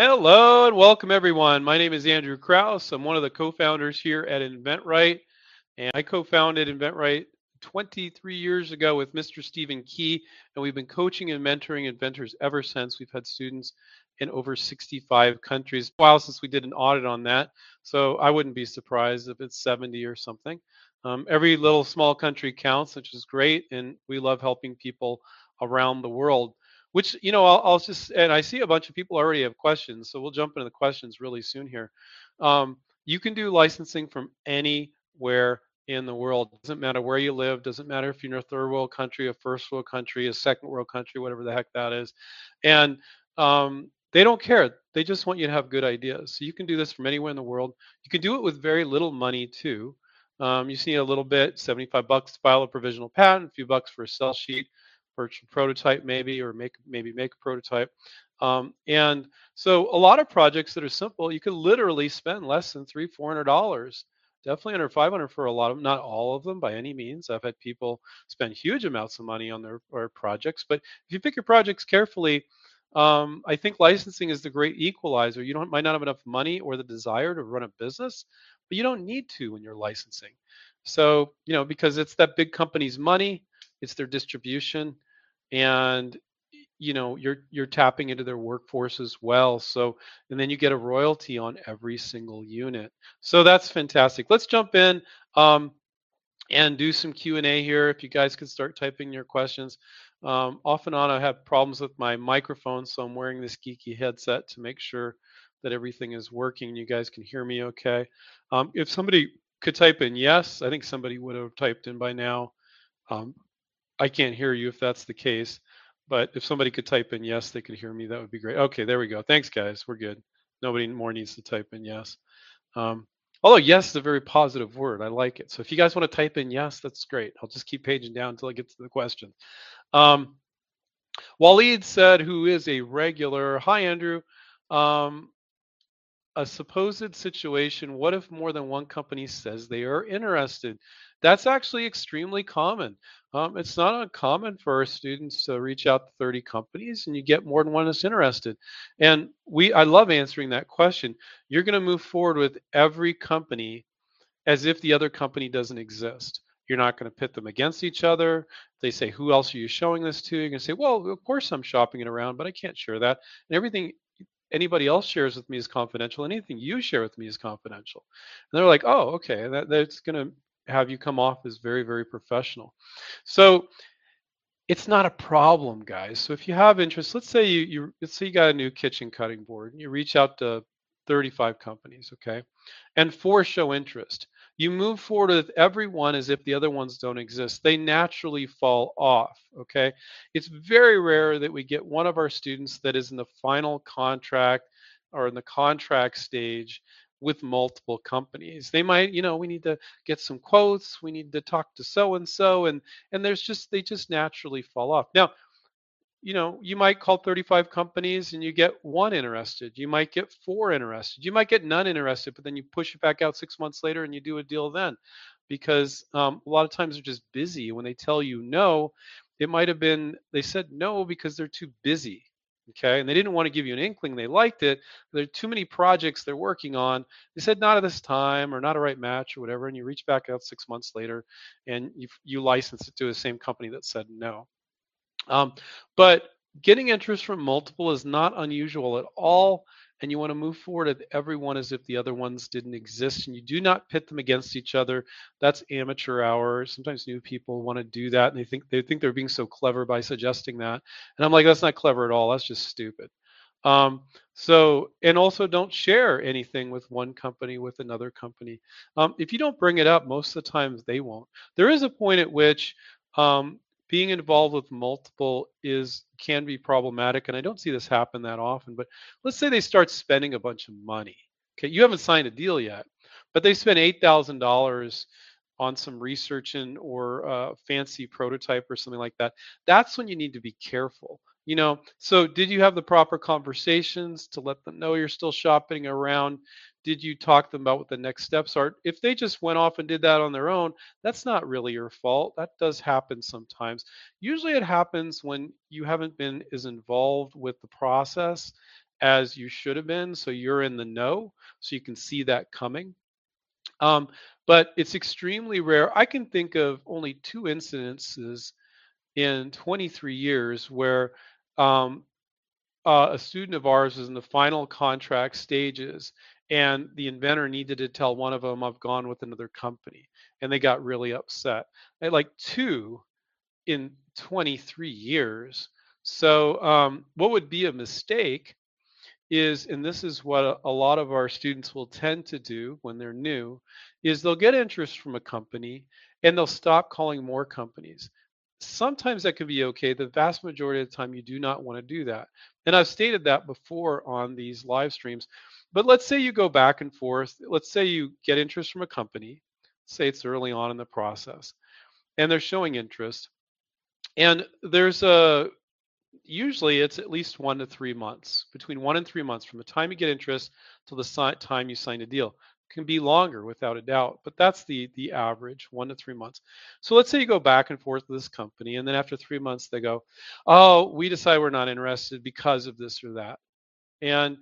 Hello and welcome everyone. My name is Andrew Krauss. I'm one of the co-founders here at InventRight, and I co-founded InventRight 23 years ago with Mr. Stephen Key, and we've been coaching and mentoring inventors ever since. We've had students in over 65 countries. A while since we did an audit on that, so I wouldn't be surprised if it's 70 or something. Um, every little small country counts, which is great, and we love helping people around the world which you know I'll, I'll, just and i see a bunch of people already have questions so we'll jump into the questions really soon here. Um, you can do licensing from anywhere in the world. Doesn't matter where you live doesn't matter if you're in a third world country a first world country a second world country whatever the heck that is. And um, they don't care. They just want you to have good ideas. So you can do this from anywhere in the world. You can do it with very little money too. Um, you see a little bit 75 bucks to file a provisional patent a few bucks for a sell sheet virtual prototype maybe, or make maybe make a prototype. Um, and so a lot of projects that are simple, you could literally spend less than three, four hundred dollars. Definitely under 500 for a lot of them, not all of them by any means. I've had people spend huge amounts of money on their, projects, but if you pick your projects carefully, um, I think licensing is the great equalizer. You don't might not have enough money or the desire to run a business, but you don't need to when you're licensing. So you know because it's that big company's money, it's their distribution, and you know you're you're tapping into their workforce as well so and then you get a royalty on every single unit. So that's fantastic. Let's jump in um, and do some q&a here if you guys could start typing your questions. Um, off and on i have problems with my microphone so i'm wearing this geeky headset to make sure that everything is working you guys can hear me okay. Um, if somebody could type in yes i think somebody would have typed in by now. Um, I can't hear you if that's the case. But if somebody could type in yes, they could hear me. That would be great. Okay, there we go. Thanks, guys. We're good. Nobody more needs to type in yes. Um, although yes is a very positive word. I like it. So if you guys want to type in yes, that's great. I'll just keep paging down until I get to the question. Um, Waleed said, who is a regular. Hi, Andrew. Um, a supposed situation. What if more than one company says they are interested? That's actually extremely common. Um, it's not uncommon for our students to reach out to 30 companies and you get more than one that's interested. And we I love answering that question. You're going to move forward with every company as if the other company doesn't exist. You're not going to pit them against each other. They say, Who else are you showing this to? You're going to say, Well, of course I'm shopping it around, but I can't share that. And everything anybody else shares with me is confidential. Anything you share with me is confidential. And they're like, Oh, okay, that, that's going to have you come off as very, very professional. So it's not a problem, guys. So if you have interest, let's say you, you let's say you got a new kitchen cutting board and you reach out to 35 companies, okay, and four show interest. You move forward with everyone as if the other ones don't exist. They naturally fall off, okay? It's very rare that we get one of our students that is in the final contract or in the contract stage with multiple companies. They might you know we need to get some quotes we need to talk to so and so and and there's just they just naturally fall off. Now you know you might call 35 companies and you get one interested. You might get four interested. You might get none interested but then you push it back out six months later and you do a deal then. Because um, a lot of times they're just busy. When they tell you no it might have been they said no because they're too busy okay? And they didn't want to give you an inkling they liked it there are too many projects they're working on. They said not at this time or not a right match or whatever and you reach back out six months later and you, you license it to the same company that said no. Um, but getting interest from multiple is not unusual at all and you want to move forward with everyone as if the other ones didn't exist and you do not pit them against each other. That's amateur hour. Sometimes new people want to do that and they think they think they're being so clever by suggesting that. And i'm like that's not clever at all. That's just stupid. Um, so and also don't share anything with one company with another company. Um, if you don't bring it up most of the times they won't. There is a point at which um, being involved with multiple is can be problematic and i don't see this happen that often but let's say they start spending a bunch of money. Okay you haven't signed a deal yet but they spend $8000 on some research and or a fancy prototype or something like that that's when you need to be careful you know? So did you have the proper conversations to let them know you're still shopping around did you talk to them about what the next steps are? If they just went off and did that on their own, that's not really your fault. That does happen sometimes. Usually it happens when you haven't been as involved with the process as you should have been. So you're in the know, so you can see that coming. Um, but it's extremely rare. I can think of only two incidences in 23 years where um, uh, a student of ours was in the final contract stages and the inventor needed to tell one of them i've gone with another company and they got really upset I like two in 23 years so um, what would be a mistake is and this is what a, a lot of our students will tend to do when they're new is they'll get interest from a company and they'll stop calling more companies sometimes that can be okay. The vast majority of the time, you do not want to do that. And I've stated that before on these live streams. But let's say you go back and forth. Let's say you get interest from a company, say it's early on in the process, and they're showing interest. And there's a usually it's at least one to three months, between one and three months from the time you get interest till the time you sign a deal. Can be longer without a doubt, but that's the the average, one to three months. So let's say you go back and forth with this company, and then after three months they go, "Oh, we decide we're not interested because of this or that," and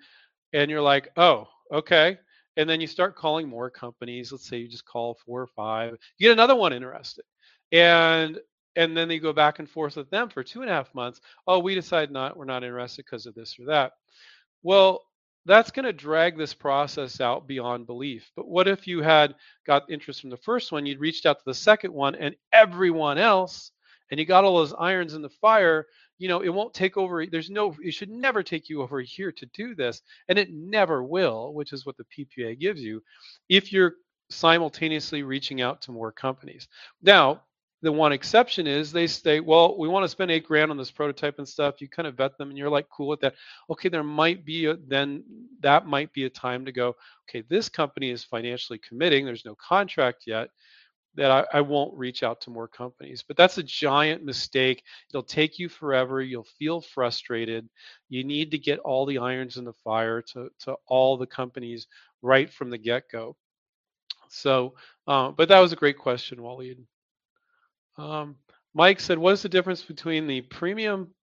and you're like, "Oh, okay." And then you start calling more companies. Let's say you just call four or five. You get another one interested, and and then they go back and forth with them for two and a half months. Oh, we decide not, we're not interested because of this or that. Well, that's going to drag this process out beyond belief. But what if you had got interest from the first one, you'd reached out to the second one and everyone else, and you got all those irons in the fire? You know, it won't take over. There's no, it should never take you over year to do this. And it never will, which is what the PPA gives you if you're simultaneously reaching out to more companies. Now, the one exception is they say, well, we want to spend eight grand on this prototype and stuff. You kind of vet them and you're like cool with that. Okay, there might be a, then that might be a time to go, okay, this company is financially committing. There's no contract yet that I, I won't reach out to more companies. But that's a giant mistake. It'll take you forever. You'll feel frustrated. You need to get all the irons in the fire to, to all the companies right from the get-go. So, uh, but that was a great question, Waleed. Um, Mike said, what is the difference between the premium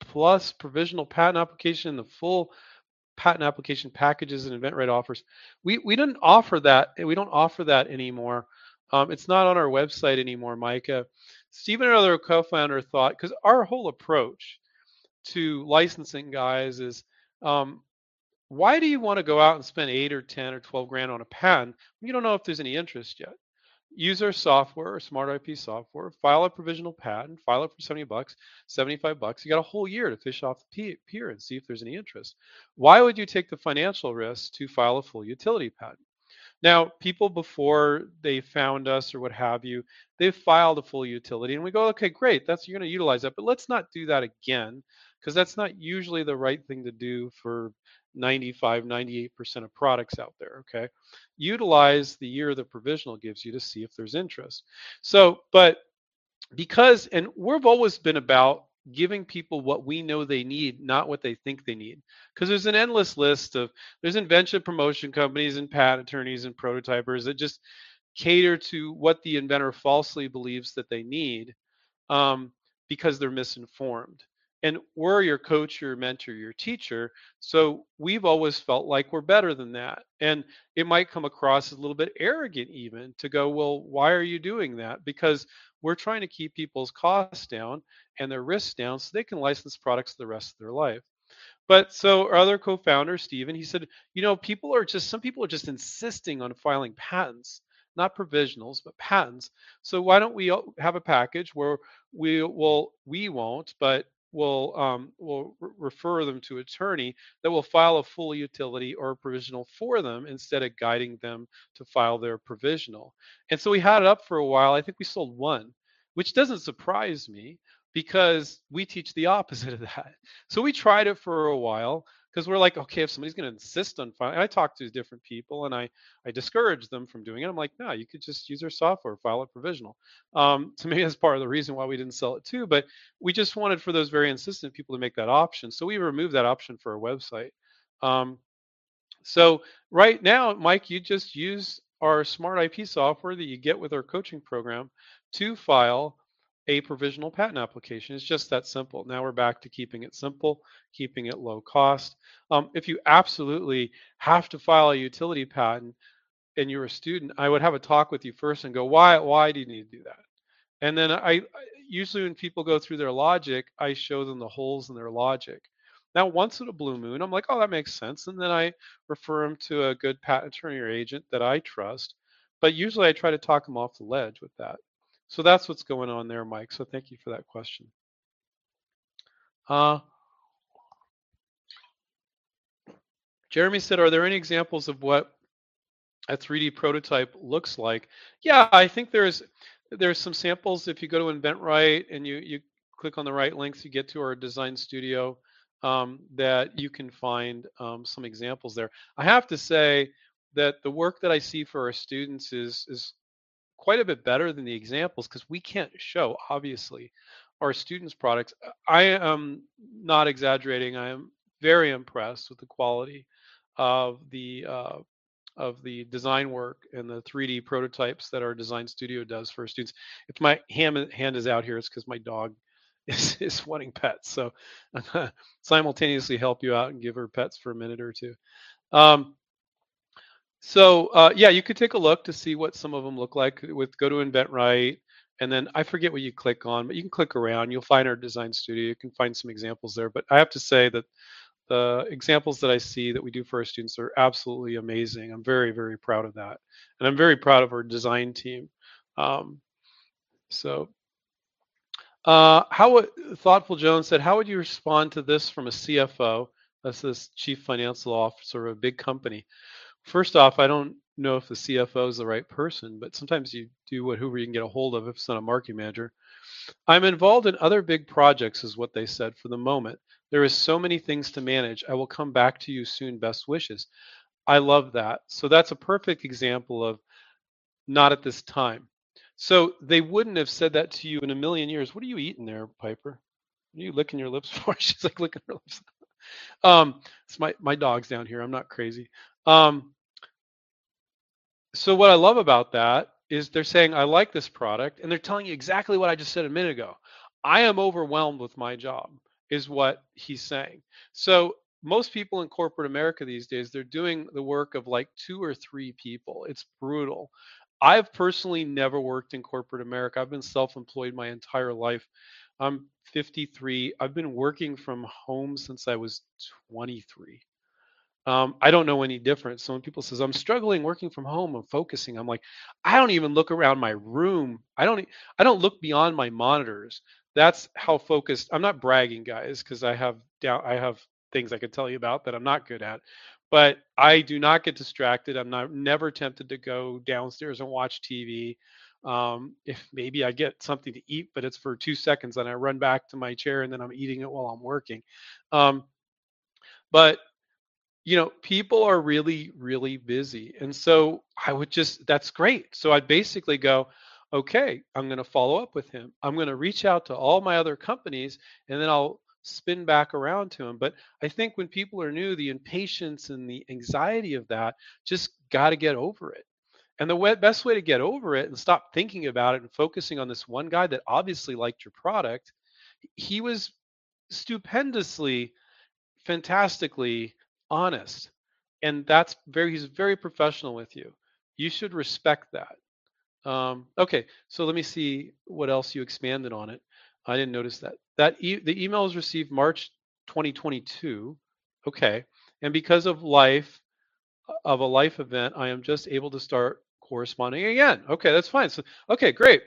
plus provisional patent application and the full patent application packages and InventRight offers? We we didn't offer that. We don't offer that anymore. Um, it's not on our website anymore, Micah. Stephen, another co-founder, thought because our whole approach to licensing guys is um, why do you want to go out and spend eight or ten or twelve grand on a patent? You don't know if there's any interest yet use our software, our smart IP software, file a provisional patent, file it for 70 bucks, 75 bucks. You got a whole year to fish off the pier and see if there's any interest. Why would you take the financial risk to file a full utility patent? Now, people before they found us or what have you, they've filed a full utility and we go, okay, great, that's you're going to utilize that, but let's not do that again because that's not usually the right thing to do for 95, 98% of products out there. Okay. Utilize the year the provisional gives you to see if there's interest. So, but because, and we've always been about giving people what we know they need, not what they think they need. Because there's an endless list of, there's invention promotion companies and patent attorneys and prototypers that just cater to what the inventor falsely believes that they need um, because they're misinformed. And we're your coach your mentor your teacher so we've always felt like we're better than that. And it might come across as a little bit arrogant even to go well why are you doing that? Because we're trying to keep people's costs down and their risks down so they can license products the rest of their life. But so our other co-founder stephen he said you know people are just some people are just insisting on filing patents not provisionals but patents. So why don't we have a package where we will we won't but will um, will re- refer them to attorney that will file a full utility or a provisional for them instead of guiding them to file their provisional. And so we had it up for a while. I think we sold one, which doesn't surprise me because we teach the opposite of that. So we tried it for a while because we're like, okay, if somebody's going to insist on filing, I talk to different people and I I discourage them from doing it. I'm like, no, you could just use our software, file it provisional. Um, to me, that's part of the reason why we didn't sell it too. But we just wanted for those very insistent people to make that option, so we removed that option for our website. Um, so right now, Mike, you just use our smart IP software that you get with our coaching program to file a provisional patent application. It's just that simple. Now we're back to keeping it simple, keeping it low cost. Um, if you absolutely have to file a utility patent and you're a student, I would have a talk with you first and go, why, why do you need to do that? And then I usually when people go through their logic, I show them the holes in their logic. Now, once in a blue moon, I'm like, oh, that makes sense. And then I refer them to a good patent attorney or agent that I trust. But usually I try to talk them off the ledge with that. So that's what's going on there, Mike. So thank you for that question. Uh, Jeremy said, are there any examples of what a 3D prototype looks like? Yeah, I think there's there's some samples. If you go to InventRight and you you click on the right links, you get to our design studio um, that you can find um, some examples there. I have to say that the work that I see for our students is is quite a bit better than the examples because we can't show obviously our students products. I am not exaggerating. I am very impressed with the quality of the uh, of the design work and the 3D prototypes that our design studio does for students. If my hand, hand is out here, it's because my dog is, is wanting pets. So I'm gonna simultaneously help you out and give her pets for a minute or two. Um, so uh, yeah, you could take a look to see what some of them look like. With go to InventRight, and then I forget what you click on, but you can click around. You'll find our design studio. You can find some examples there. But I have to say that the examples that I see that we do for our students are absolutely amazing. I'm very very proud of that, and I'm very proud of our design team. Um, so uh, how would Thoughtful Jones said, how would you respond to this from a CFO? That's this chief financial officer of a big company. First off, I don't know if the CFO is the right person, but sometimes you do what whoever you can get a hold of if it's not a marketing manager. I'm involved in other big projects, is what they said for the moment. There is so many things to manage. I will come back to you soon. Best wishes. I love that. So that's a perfect example of not at this time. So they wouldn't have said that to you in a million years. What are you eating there, Piper? Are you licking your lips for? She's like licking her lips. um, it's my my dog's down here. I'm not crazy. Um, so what I love about that is they're saying I like this product, and they're telling you exactly what I just said a minute ago. I am overwhelmed with my job, is what he's saying. So most people in corporate America these days, they're doing the work of like two or three people. It's brutal. I've personally never worked in corporate America. I've been self employed my entire life. I'm 53. I've been working from home since I was 23. Um, I don't know any difference. So when people says I'm struggling working from home and focusing, I'm like, I don't even look around my room. I don't. I don't look beyond my monitors. That's how focused. I'm not bragging, guys, because I have down. I have things I could tell you about that I'm not good at but I do not get distracted. I'm not never tempted to go downstairs and watch TV. Um, if maybe I get something to eat, but it's for two seconds, and I run back to my chair and then I'm eating it while I'm working. Um, but you know, people are really, really busy, and so I would just that's great. So I'd basically go, okay, I'm going to follow up with him. I'm going to reach out to all my other companies, and then I'll spin back around to him. But I think when people are new, the impatience and the anxiety of that just got to get over it. And the way, best way to get over it and stop thinking about it and focusing on this one guy that obviously liked your product, he was stupendously, fantastically honest. And that's very, he's very professional with you. You should respect that. Um, okay, so let me see what else you expanded on it. I didn't notice that. That e- the email was received March 2022. Okay, and because of life of a life event, I am just able to start corresponding again. Okay, that's fine. So okay, great.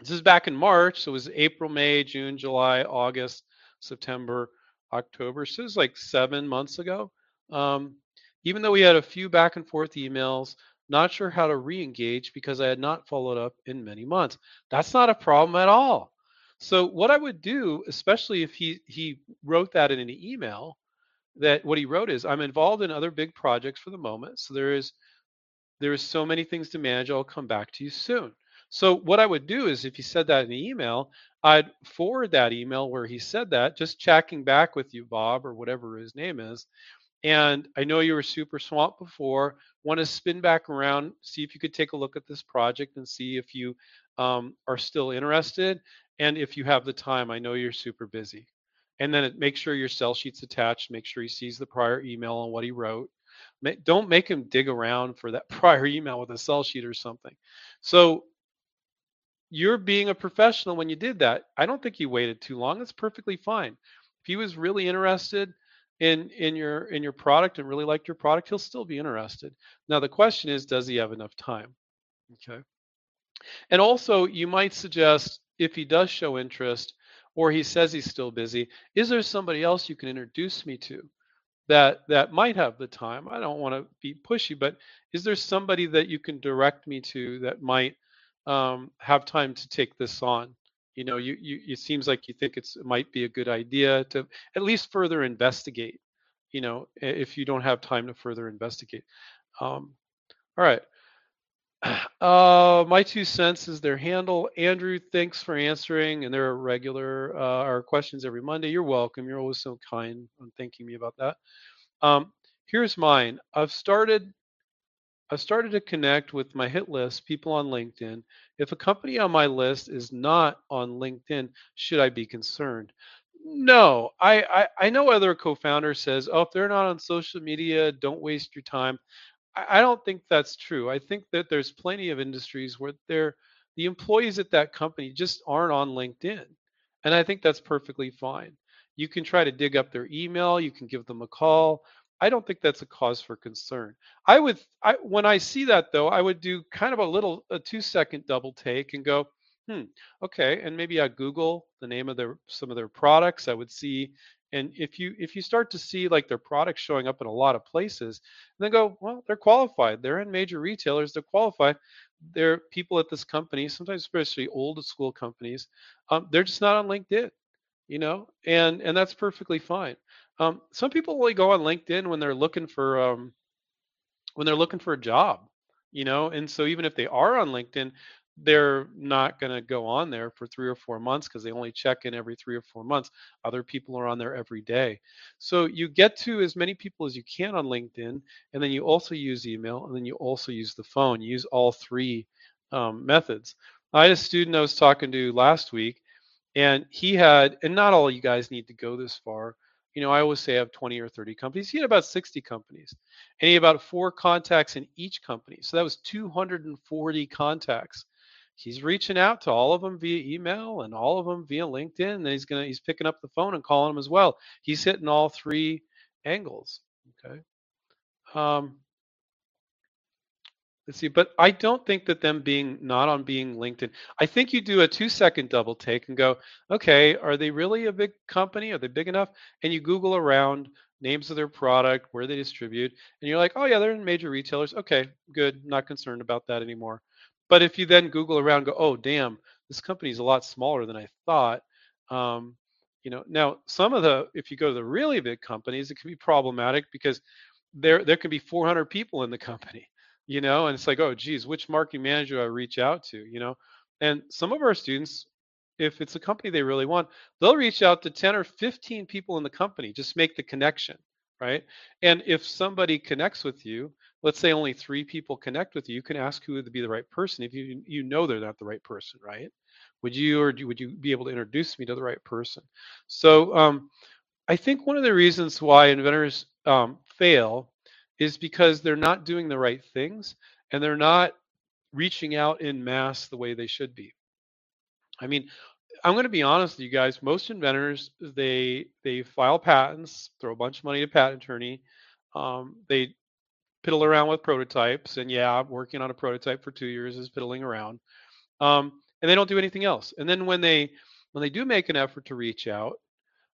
This is back in March, so it was April, May, June, July, August, September, October. So it was like seven months ago. Um, even though we had a few back and forth emails, not sure how to re-engage because I had not followed up in many months. That's not a problem at all. So what I would do, especially if he he wrote that in an email, that what he wrote is I'm involved in other big projects for the moment. So there is there is so many things to manage. I'll come back to you soon. So what I would do is if he said that in the email, I'd forward that email where he said that, just checking back with you, Bob, or whatever his name is. And I know you were super swamped before. Want to spin back around, see if you could take a look at this project and see if you um, are still interested And if you have the time, I know you're super busy. And then make sure your sell sheet's attached. Make sure he sees the prior email and what he wrote. Don't make him dig around for that prior email with a sell sheet or something. So you're being a professional when you did that. I don't think you waited too long. It's perfectly fine. If he was really interested in in your in your product and really liked your product, he'll still be interested. Now the question is, does he have enough time? Okay. And also, you might suggest if he does show interest or he says he's still busy, is there somebody else you can introduce me to that that might have the time? I don't want to be pushy, but is there somebody that you can direct me to that might um, have time to take this on? You know, you, you it seems like you think it's it might be a good idea to at least further investigate. You know, if you don't have time to further investigate. Um, all right. Uh, my two cents is their handle. Andrew, thanks for answering, and they're regular uh, our questions every Monday. You're welcome. You're always so kind on thanking me about that. Um, here's mine. I've started. I've started to connect with my hit list, people on LinkedIn. If a company on my list is not on LinkedIn, should I be concerned? No, I, I, I know other co-founder says, oh, if they're not on social media, don't waste your time. I don't think that's true. I think that there's plenty of industries where they're the employees at that company just aren't on LinkedIn. And I think that's perfectly fine. You can try to dig up their email, you can give them a call. I don't think that's a cause for concern. I would I when I see that though, I would do kind of a little a 2 second double take and go, "Hmm, okay." And maybe I Google the name of their some of their products. I would see and if you if you start to see like their products showing up in a lot of places, and then go, well, they're qualified. They're in major retailers. They're qualified. They're people at this company, sometimes especially old school companies. Um, they're just not on LinkedIn, you know, and and that's perfectly fine. Um, some people only go on LinkedIn when they're looking for um, when they're looking for a job, you know, and so even if they are on LinkedIn, they're not going to go on there for three or four months because they only check in every three or four months. Other people are on there every day. So you get to as many people as you can on LinkedIn, and then you also use email, and then you also use the phone. use all three um, methods. I had a student I was talking to last week, and he had, and not all you guys need to go this far. You know, I always say I have 20 or 30 companies. He had about 60 companies, and he had about four contacts in each company. So that was 240 contacts he's reaching out to all of them via email and all of them via LinkedIn. And he's gonna he's picking up the phone and calling them as well. He's hitting all three angles. Okay. Um, let's see, but I don't think that them being not on being LinkedIn. I think you do a two second double take and go, okay, are they really a big company? Are they big enough? And you Google around names of their product, where they distribute, and you're like, oh yeah, they're in major retailers. Okay, good. Not concerned about that anymore. But if you then Google around, go, oh damn, this company is a lot smaller than I thought. Um, you know, now some of the, if you go to the really big companies, it can be problematic because there there can be 400 people in the company. You know, and it's like, oh geez, which marketing manager do I reach out to? You know, and some of our students, if it's a company they really want, they'll reach out to 10 or 15 people in the company, just make the connection, right? And if somebody connects with you, let's say only three people connect with you, you can ask who would be the right person if you you know they're not the right person, right? Would you or would you be able to introduce me to the right person? So um, I think one of the reasons why inventors um, fail is because they're not doing the right things and they're not reaching out in mass the way they should be. I mean, I'm going to be honest with you guys. Most inventors they they file patents, throw a bunch of money to patent attorney. Um, they piddle around with prototypes. And yeah, working on a prototype for two years is piddling around. Um, and they don't do anything else. And then when they when they do make an effort to reach out,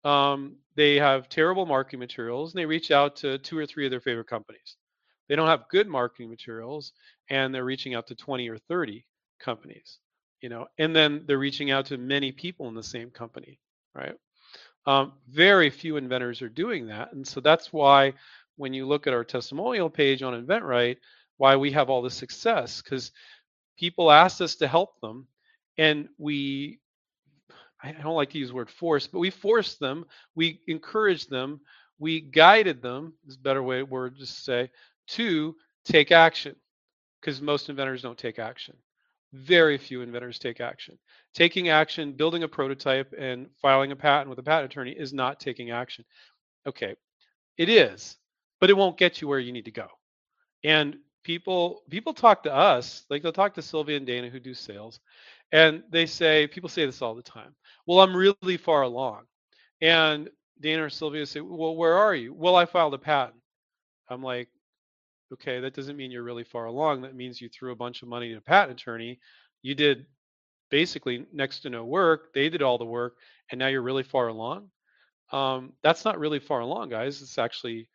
um, they have terrible marketing materials and they reach out to two or three of their favorite companies. They don't have good marketing materials and they're reaching out to 20 or 30 companies, you know, and then they're reaching out to many people in the same company, right? Um, very few inventors are doing that. And so that's why when you look at our testimonial page on InventRight, why we have all this success because people asked us to help them and we I don't like to use the word force, but we forced them, we encouraged them, we guided them, is a better way word to say, to take action. Because most inventors don't take action. Very few inventors take action. Taking action, building a prototype, and filing a patent with a patent attorney is not taking action. Okay, it is, but it won't get you where you need to go. And people people talk to us, like they'll talk to Sylvia and Dana who do sales, and they say, people say this all the time. Well, I'm really far along. And Dana or Sylvia say, Well, where are you? Well, I filed a patent. I'm like, okay, that doesn't mean you're really far along. That means you threw a bunch of money to a patent attorney. You did basically next to no work. They did all the work, and now you're really far along. Um, that's not really far along, guys. It's actually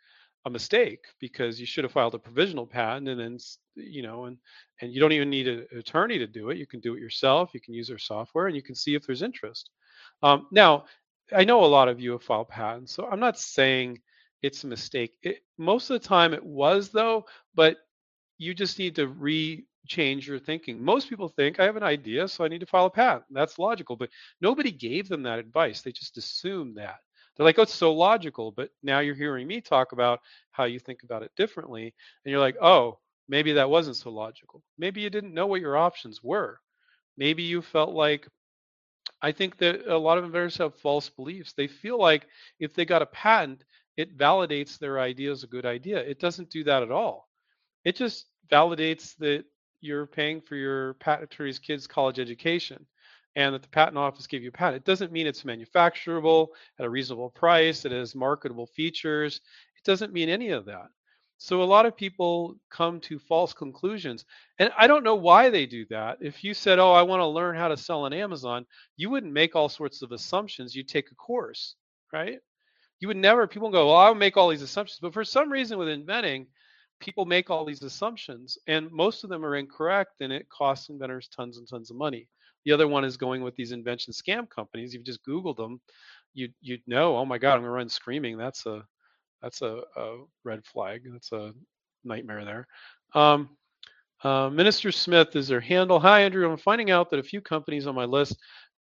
a mistake because you should have filed a provisional patent and then you know and and you don't even need an attorney to do it. You can do it yourself. You can use their software and you can see if there's interest. Um, now i know a lot of you have filed patents so i'm not saying it's a mistake. It, most of the time it was though but you just need to re change your thinking. Most people think i have an idea so i need to file a patent. That's logical but nobody gave them that advice. They just assumed that they're like, oh, it's so logical. But now you're hearing me talk about how you think about it differently. And you're like, oh, maybe that wasn't so logical. Maybe you didn't know what your options were. Maybe you felt like, I think that a lot of inventors have false beliefs. They feel like if they got a patent, it validates their idea as a good idea. It doesn't do that at all. It just validates that you're paying for your patent attorney's kids' college education and that the patent office gave you a patent. It doesn't mean it's manufacturable at a reasonable price, it has marketable features. It doesn't mean any of that. So a lot of people come to false conclusions. And I don't know why they do that. If you said, "Oh, I want to learn how to sell on Amazon," you wouldn't make all sorts of assumptions. You'd take a course, right? You would never people go, "Well, I'll make all these assumptions." But for some reason with inventing, people make all these assumptions and most of them are incorrect and it costs inventors tons and tons of money. The other one is going with these invention scam companies. If you just Googled them, you you'd know, oh my God, I'm gonna run screaming. That's a that's a, a red flag. That's a nightmare there. Um, uh, Minister Smith is their handle. Hi Andrew, I'm finding out that a few companies on my list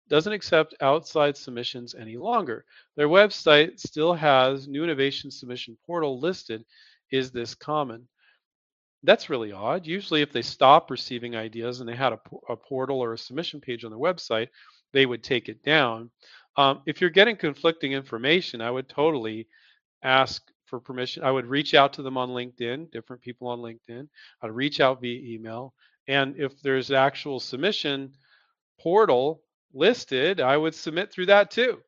doesn't accept outside submissions any longer. Their website still has new innovation submission portal listed. Is this common? That's really odd. Usually, if they stop receiving ideas and they had a, a portal or a submission page on their website, they would take it down. Um, if you're getting conflicting information, I would totally ask for permission. I would reach out to them on LinkedIn, different people on LinkedIn. I'd reach out via email. And if there's actual submission portal listed, I would submit through that too.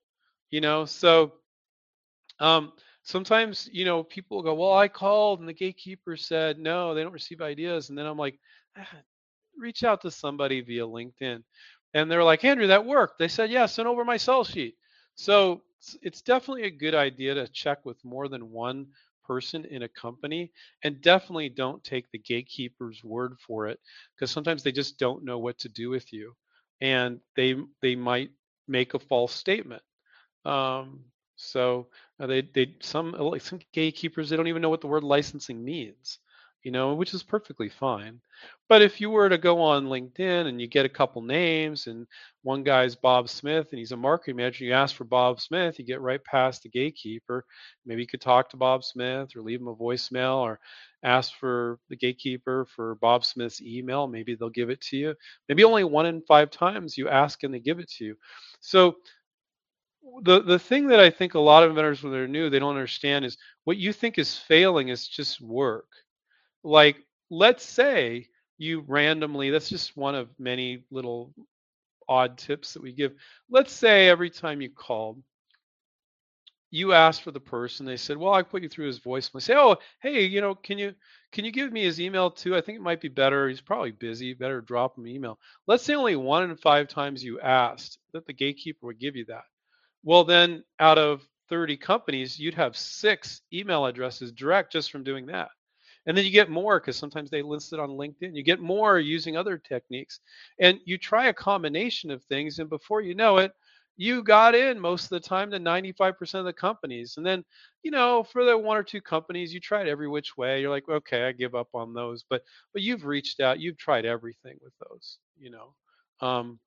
You know, so um, sometimes you know people go well i called and the gatekeeper said no they don't receive ideas. And then i'm like ah, reach out to somebody via linkedin. And they're like andrew that worked. They said yeah send over my sell sheet. So it's definitely a good idea to check with more than one person in a company and definitely don't take the gatekeeper's word for it because sometimes they just don't know what to do with you and they they might make a false statement. Um, so Uh, they they some uh, like some gatekeepers they don't even know what the word licensing means, you know, which is perfectly fine. But if you were to go on LinkedIn and you get a couple names, and one guy's Bob Smith and he's a marketing manager, you ask for Bob Smith, you get right past the gatekeeper. Maybe you could talk to Bob Smith or leave him a voicemail or ask for the gatekeeper for Bob Smith's email. Maybe they'll give it to you. Maybe only one in five times you ask and they give it to you. So the the thing that I think a lot of inventors when they're new they don't understand is what you think is failing is just work. Like let's say you randomly that's just one of many little odd tips that we give. Let's say every time you called you asked for the person they said well i put you through his voicemail. Say oh hey you know can you can you give me his email too? I think it might be better. He's probably busy. Better drop him an email. Let's say only one in five times you asked that the gatekeeper would give you that well, then out of 30 companies, you'd have six email addresses direct just from doing that. And then you get more because sometimes they list it on LinkedIn. You get more using other techniques. And you try a combination of things. And before you know it, you got in most of the time to 95% of the companies. And then, you know, for the one or two companies, you tried every which way. You're like, okay, I give up on those. But but you've reached out, you've tried everything with those, you know. Um,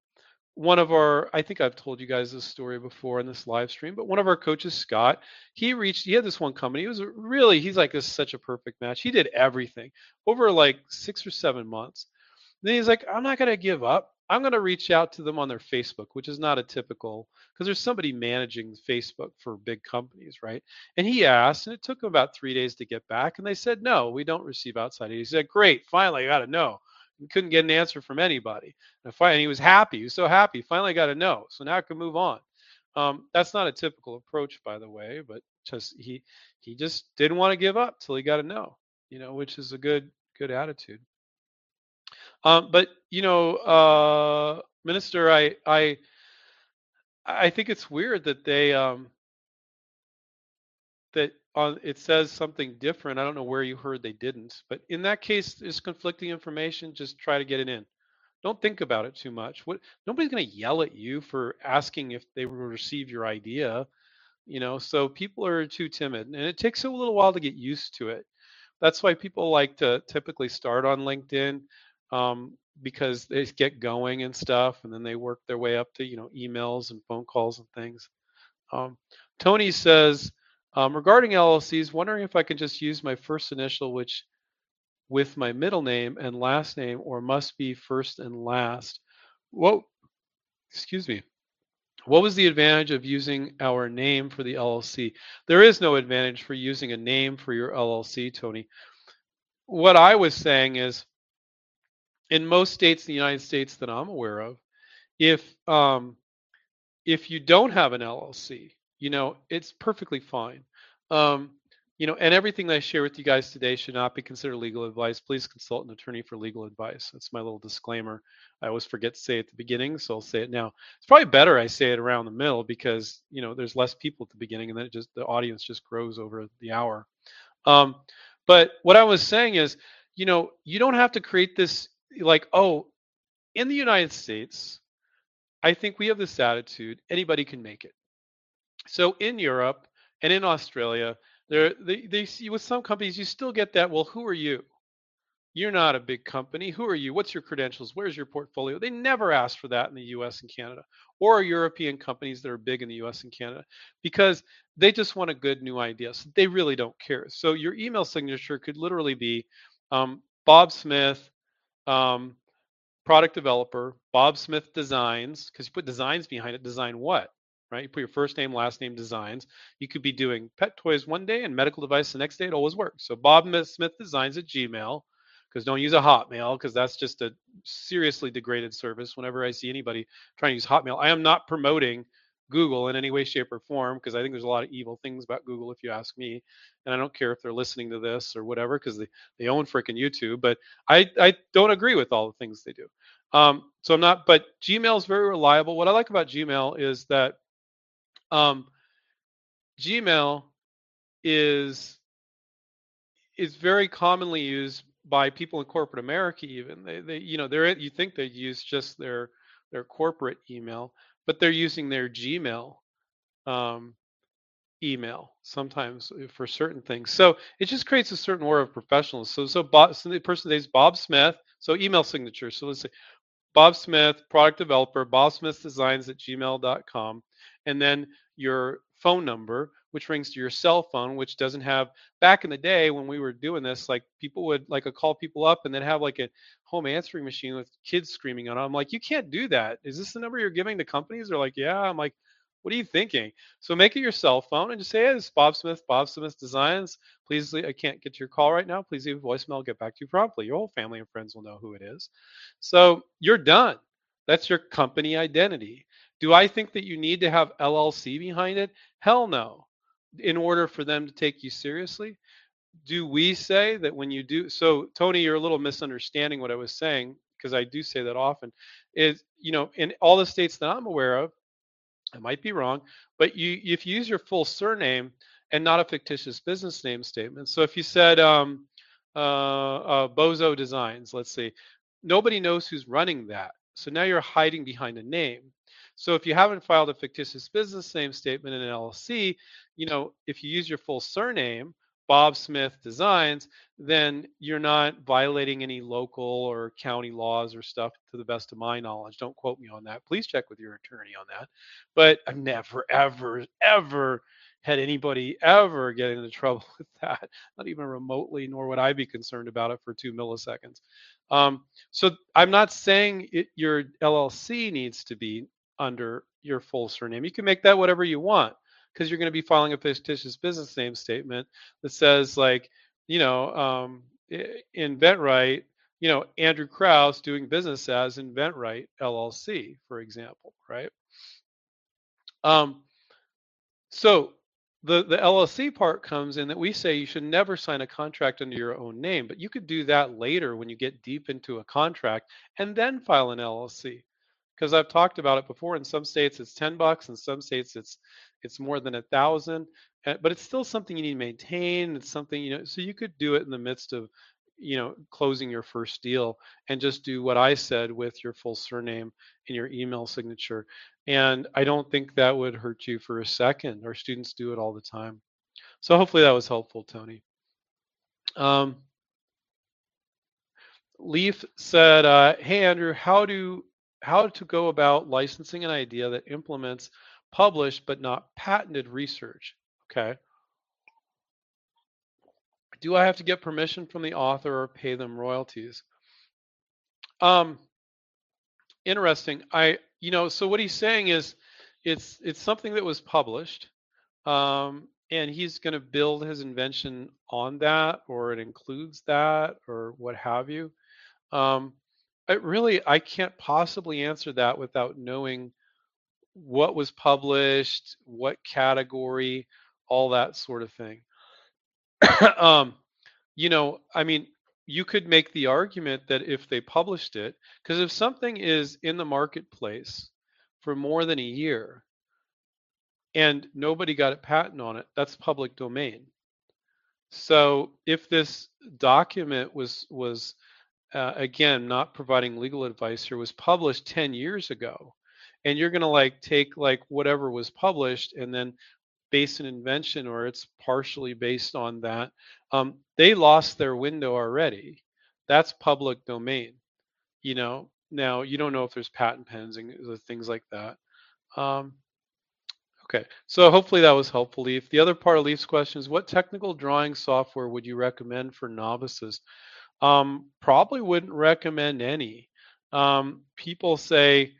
one of our i think i've told you guys this story before in this live stream but one of our coaches scott he reached he had this one company he was really he's like this is such a perfect match he did everything over like six or seven months then he's like, I'm not going to give up. I'm going to reach out to them on their Facebook, which is not a typical because there's somebody managing Facebook for big companies, right? And he asked, and it took him about three days to get back, and they said, no, we don't receive outside. He said, great, finally, I got to know. Couldn't get an answer from anybody. And finally, he was happy. He was so happy. Finally, got a no. So now I can move on. Um, that's not a typical approach, by the way, but just he he just didn't want to give up till he got a no. You know, which is a good good attitude. Um, but you know, uh, minister, I I I think it's weird that they um, on it says something different. I don't know where you heard they didn't, but in that case, there's conflicting information. Just try to get it in. Don't think about it too much. What nobody's going to yell at you for asking if they will receive your idea, you know. So people are too timid, and it takes a little while to get used to it. That's why people like to typically start on LinkedIn um, because they get going and stuff, and then they work their way up to you know emails and phone calls and things. Um, Tony says um, regarding LLCs, wondering if I can just use my first initial, which with my middle name and last name, or must be first and last. What? Excuse me. What was the advantage of using our name for the LLC? There is no advantage for using a name for your LLC, Tony. What I was saying is in most states in the United States that I'm aware of, if um, if you don't have an LLC, you know it's perfectly fine. Um, you know, and everything that I share with you guys today should not be considered legal advice. Please consult an attorney for legal advice. That's my little disclaimer. I always forget to say at the beginning, so I'll say it now. It's probably better I say it around the middle because you know there's less people at the beginning, and then it just the audience just grows over the hour. Um, but what I was saying is, you know, you don't have to create this like, oh, in the United States, I think we have this attitude anybody can make it. So in Europe and in Australia, there they, they see with some companies you still get that, well, who are you? You're not a big company. Who are you? What's your credentials? Where's your portfolio? They never ask for that in the US and Canada or European companies that are big in the US and Canada because they just want a good new idea. So they really don't care. So your email signature could literally be um, Bob Smith um, product developer, Bob Smith Designs, because you put designs behind it. Design what? Right? You put your first name, last name, designs. You could be doing pet toys one day and medical device the next day. It always works. So Bob Smith Designs at Gmail, because don't use a Hotmail, because that's just a seriously degraded service. Whenever I see anybody trying to use Hotmail, I am not promoting Google in any way, shape, or form because I think there's a lot of evil things about Google, if you ask me. And I don't care if they're listening to this or whatever because they, they own freaking YouTube. But I, I don't agree with all the things they do. Um, so I'm not, but Gmail is very reliable. What I like about Gmail is that um, Gmail is is very commonly used by people in corporate America. Even they, they you know, they're you think they use just their their corporate email, but they're using their Gmail um, email sometimes uh, for certain things. So it just creates a certain aura of professionalism. So so, Bob, so the person is Bob Smith. So email signature. So let's say Bob Smith, product developer, Bob Smith Designs at gmail.com, and then your phone number, which rings to your cell phone, which doesn't have back in the day when we were doing this, like people would like a call people up and then have like a home answering machine with kids screaming on it. I'm like, you can't do that. Is this the number you're giving to companies? They're like, yeah. I'm like, what are you thinking? So make it your cell phone and just say, hey, this is Bob Smith, Bob Smith Designs. Please, I can't get your call right now. Please leave a voicemail. I'll get back to you promptly. Your whole family and friends will know who it is. So you're done. That's your company identity. Do I think that you need to have LLC behind it? Hell no in order for them to take you seriously? Do we say that when you do so, Tony, you're a little misunderstanding what I was saying because I do say that often. Is you know, in all the states that I'm aware of, I might be wrong, but you if you use your full surname and not a fictitious business name statement. So if you said um, uh, uh, Bozo Designs, let's see, nobody knows who's running that. So now you're hiding behind a name. So if you haven't filed a fictitious business name statement in an LLC, you know, if you use your full surname, Bob Smith Designs, then you're not violating any local or county laws or stuff to the best of my knowledge. Don't quote me on that. Please check with your attorney on that. But I've never, ever, ever had anybody ever get into trouble with that, not even remotely, nor would I be concerned about it for two milliseconds. Um, so I'm not saying it, your LLC needs to be under your full surname. You can make that whatever you want because you're going to be filing a fictitious business name statement that says like, you know, um, in InventRight, you know, Andrew Krauss doing business as InventRight LLC, for example, right? Um, so the the LLC part comes in that we say you should never sign a contract under your own name, but you could do that later when you get deep into a contract and then file an LLC. Because I've talked about it before. In some states it's ten bucks, in some states it's it's more than a thousand, eh, but it's still something you need to maintain. It's something you know, so you could do it in the midst of you know closing your first deal and just do what I said with your full surname and your email signature and I don't think that would hurt you for a second. Our students do it all the time. So hopefully that was helpful, Tony. Um, Leaf said, uh, "Hey Andrew, how do how to go about licensing an idea that implements published but not patented research?" Okay. Do I have to get permission from the author or pay them royalties? Um, interesting. I you know, so what he's saying is it's it's something that was published, um, and he's going to build his invention on that, or it includes that, or what have you. Um, I really I can't possibly answer that without knowing what was published, what category, all that sort of thing. um, you know, I mean, you could make the argument that if they published it, because if something is in the marketplace for more than a year and nobody got a patent on it, that's public domain. So if this document was was uh, again not providing legal advice here was published 10 years ago and you're going to like take like whatever was published and then base an invention or it's partially based on that um, they lost their window already. That's public domain. You know, now you don't know if there's patent pens and things like that. Um, okay, so hopefully that was helpful, Leaf. The other part of Leaf's question is what technical drawing software would you recommend for novices? Um, probably wouldn't recommend any. Um, people say,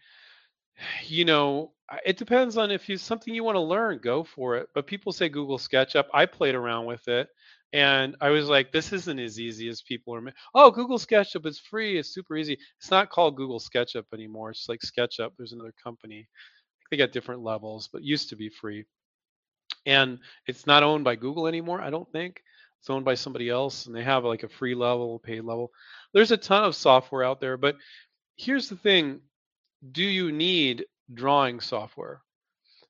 you know, it depends on if you something you want to learn, go for it. But people say Google SketchUp. I played around with it. And I was like, this isn't as easy as people are. Oh, Google SketchUp is free. It's super easy. It's not called Google SketchUp anymore. It's like SketchUp. There's another company. They got different levels, but used to be free. And it's not owned by Google anymore, I don't think. It's owned by somebody else, and they have like a free level, paid level. There's a ton of software out there, but here's the thing do you need drawing software?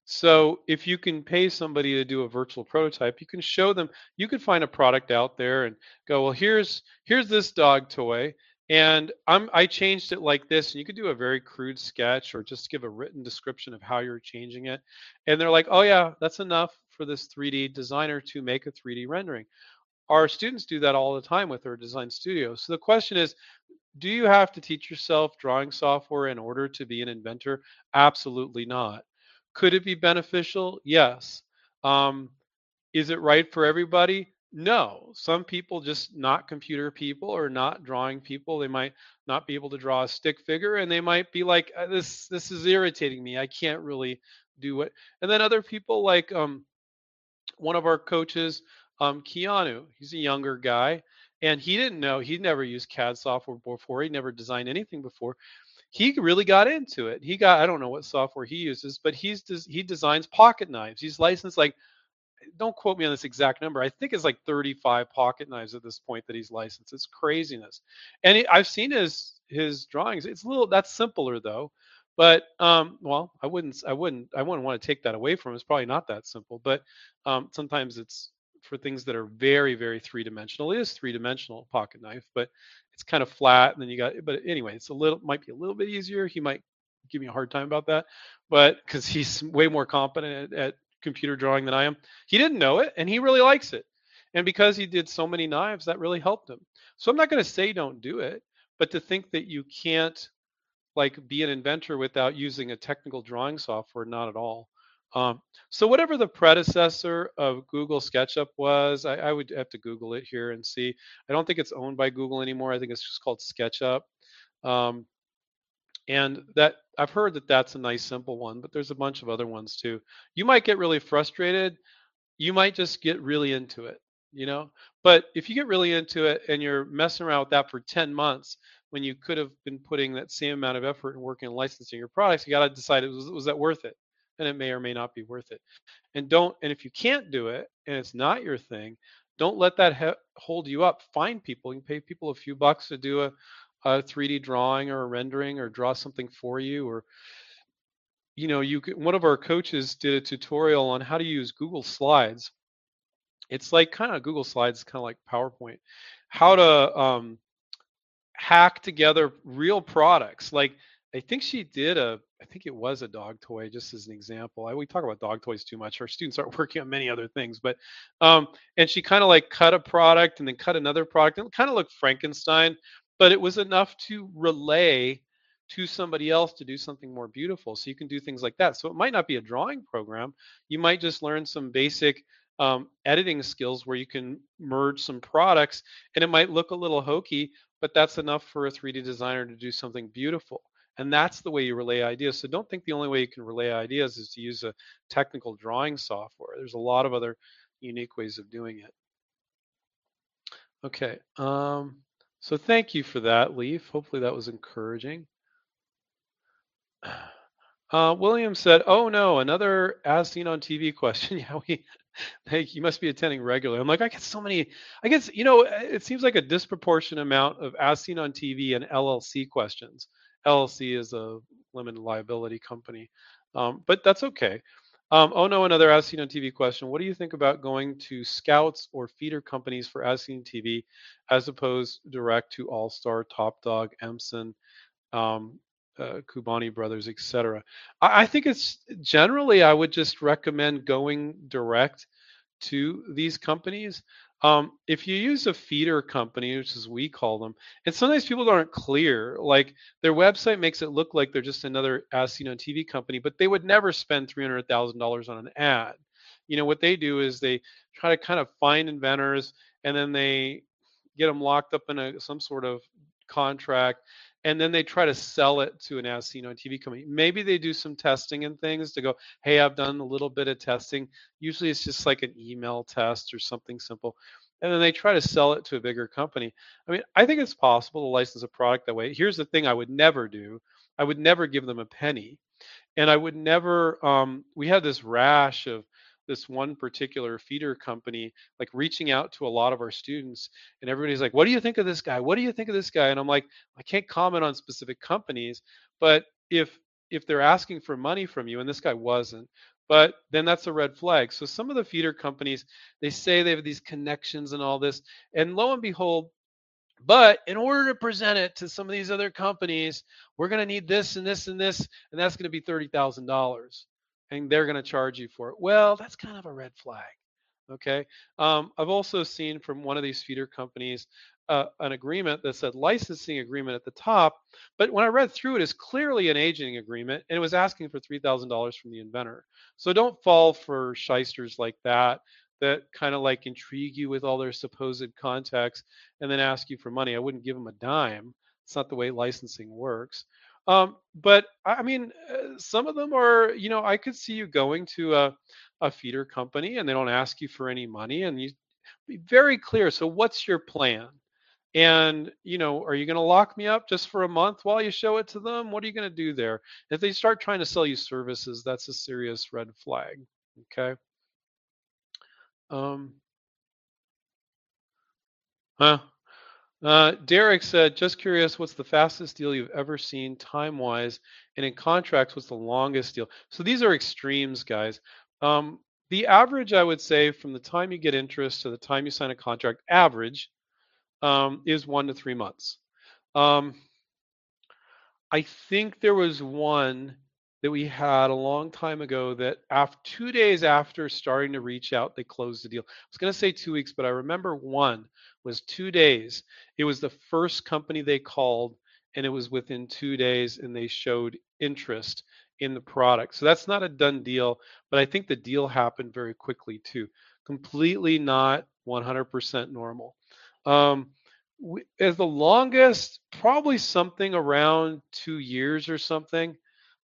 So if you can pay somebody to do a virtual prototype, you can show them. You could find a product out there and go, well, here's here's this dog toy, and I'm I changed it like this. And you could do a very crude sketch or just give a written description of how you're changing it. And they're like, oh yeah, that's enough for this 3D designer to make a 3D rendering. Our students do that all the time with their design studio. So the question is, do you have to teach yourself drawing software in order to be an inventor? Absolutely not. Could it be beneficial? Yes. Um, is it right for everybody? No. Some people just not computer people or not drawing people. They might not be able to draw a stick figure, and they might be like, uh, "This this is irritating me. I can't really do it." And then other people like um, one of our coaches, um, Keanu. He's a younger guy, and he didn't know. He'd never used CAD software before. He never designed anything before he really got into it. He got I don't know what software he uses, but he's he designs pocket knives. He's licensed like don't quote me on this exact number. I think it's like 35 pocket knives at this point that he's licensed. It's craziness. And he, I've seen his his drawings. It's a little that's simpler though. But um, well, I wouldn't I wouldn't I wouldn't want to take that away from him. It's probably not that simple. But um, sometimes it's for things that are very very three dimensional. It is three dimensional pocket knife, but it's kind of flat and then you got but anyway it's a little might be a little bit easier. He might give me a hard time about that but because he's way more competent at, at computer drawing than i am he didn't know it and he really likes it. And because he did so many knives that really helped him. So i'm not going to say don't do it but to think that you can't like be an inventor without using a technical drawing software not at all Um, so whatever the predecessor of Google SketchUp was, I, I, would have to Google it here and see. I don't think it's owned by Google anymore. I think it's just called SketchUp. Um, and that I've heard that that's a nice simple one, but there's a bunch of other ones too. You might get really frustrated. You might just get really into it, you know. But if you get really into it and you're messing around with that for 10 months, when you could have been putting that same amount of effort and working on licensing your products, you got to decide was, was that worth it? And it may or may not be worth it. And don't, and if you can't do it and it's not your thing, don't let that he- hold you up. Find people. You can pay people a few bucks to do a, a 3D drawing or a rendering or draw something for you or you know you one of our coaches did a tutorial on how to use Google Slides. It's like kind of Google Slides, kind of like PowerPoint. How to um, hack together real products. Like I think she did a, I think it was a dog toy, just as an example. I, we talk about dog toys too much. Our students aren't working on many other things, but, um, and she kind of like cut a product and then cut another product and kind of looked Frankenstein, but it was enough to relay to somebody else to do something more beautiful. So you can do things like that. So it might not be a drawing program. You might just learn some basic um, editing skills where you can merge some products and it might look a little hokey, but that's enough for a 3D designer to do something beautiful. And that's the way you relay ideas. So don't think the only way you can relay ideas is to use a technical drawing software. There's a lot of other unique ways of doing it. Okay. Um, so thank you for that, Leaf. Hopefully that was encouraging. Uh, William said, "Oh no, another as seen on TV question." yeah, we. Hey, you must be attending regularly. I'm like, I get so many. I guess you know, it seems like a disproportionate amount of as seen on TV and LLC questions. LLC is a limited liability company, um, but that's okay. Um, oh no, another as seen on TV question. What do you think about going to scouts or feeder companies for as seen TV, as opposed direct to All Star, Top Dog, Emson, um, uh, Kubani Brothers, etc. I, I think it's generally I would just recommend going direct to these companies. Um, if you use a feeder company, which is we call them, and sometimes people aren't clear. Like their website makes it look like they're just another as seen on TV company, but they would never spend three hundred thousand dollars on an ad. You know what they do is they try to kind of find inventors, and then they get them locked up in a some sort of contract and then they try to sell it to an as seen on TV company. Maybe they do some testing and things to go, hey, I've done a little bit of testing. Usually it's just like an email test or something simple. And then they try to sell it to a bigger company. I mean, I think it's possible to license a product that way. Here's the thing I would never do I would never give them a penny. And I would never, um, we had this rash of this one particular feeder company like reaching out to a lot of our students and everybody's like what do you think of this guy? What do you think of this guy? And i'm like i can't comment on specific companies but if if they're asking for money from you and this guy wasn't but then that's a red flag. So some of the feeder companies they say they have these connections and all this and lo and behold but in order to present it to some of these other companies, we're going to need this and this and this, and that's going to be $30,000 and they're going to charge you for it. Well, that's kind of a red flag. Okay. Um, I've also seen from one of these feeder companies uh, an agreement that said licensing agreement at the top, but when I read through it, is clearly an aging agreement, and it was asking for three thousand dollars from the inventor. So don't fall for shysters like that that kind of like intrigue you with all their supposed contacts and then ask you for money. I wouldn't give them a dime. It's not the way licensing works. Um, but I mean, uh, some of them are, you know, I could see you going to a, a feeder company and they don't ask you for any money and you be very clear. So what's your plan? And, you know, are you going to lock me up just for a month while you show it to them? What are you going to do there? If they start trying to sell you services, that's a serious red flag. Okay. Um, huh. Uh, Derek said, just curious, what's the fastest deal you've ever seen time wise? And in contracts, what's the longest deal? So these are extremes, guys. Um, the average, I would say, from the time you get interest to the time you sign a contract, average um, is one to three months. Um, I think there was one that we had a long time ago that after two days after starting to reach out, they closed the deal. I was going to say two weeks, but I remember one was two days. It was the first company they called, and it was within two days, and they showed interest in the product. So that's not a done deal, but I think the deal happened very quickly too. Completely not 100% normal. Um, as the longest, probably something around two years or something,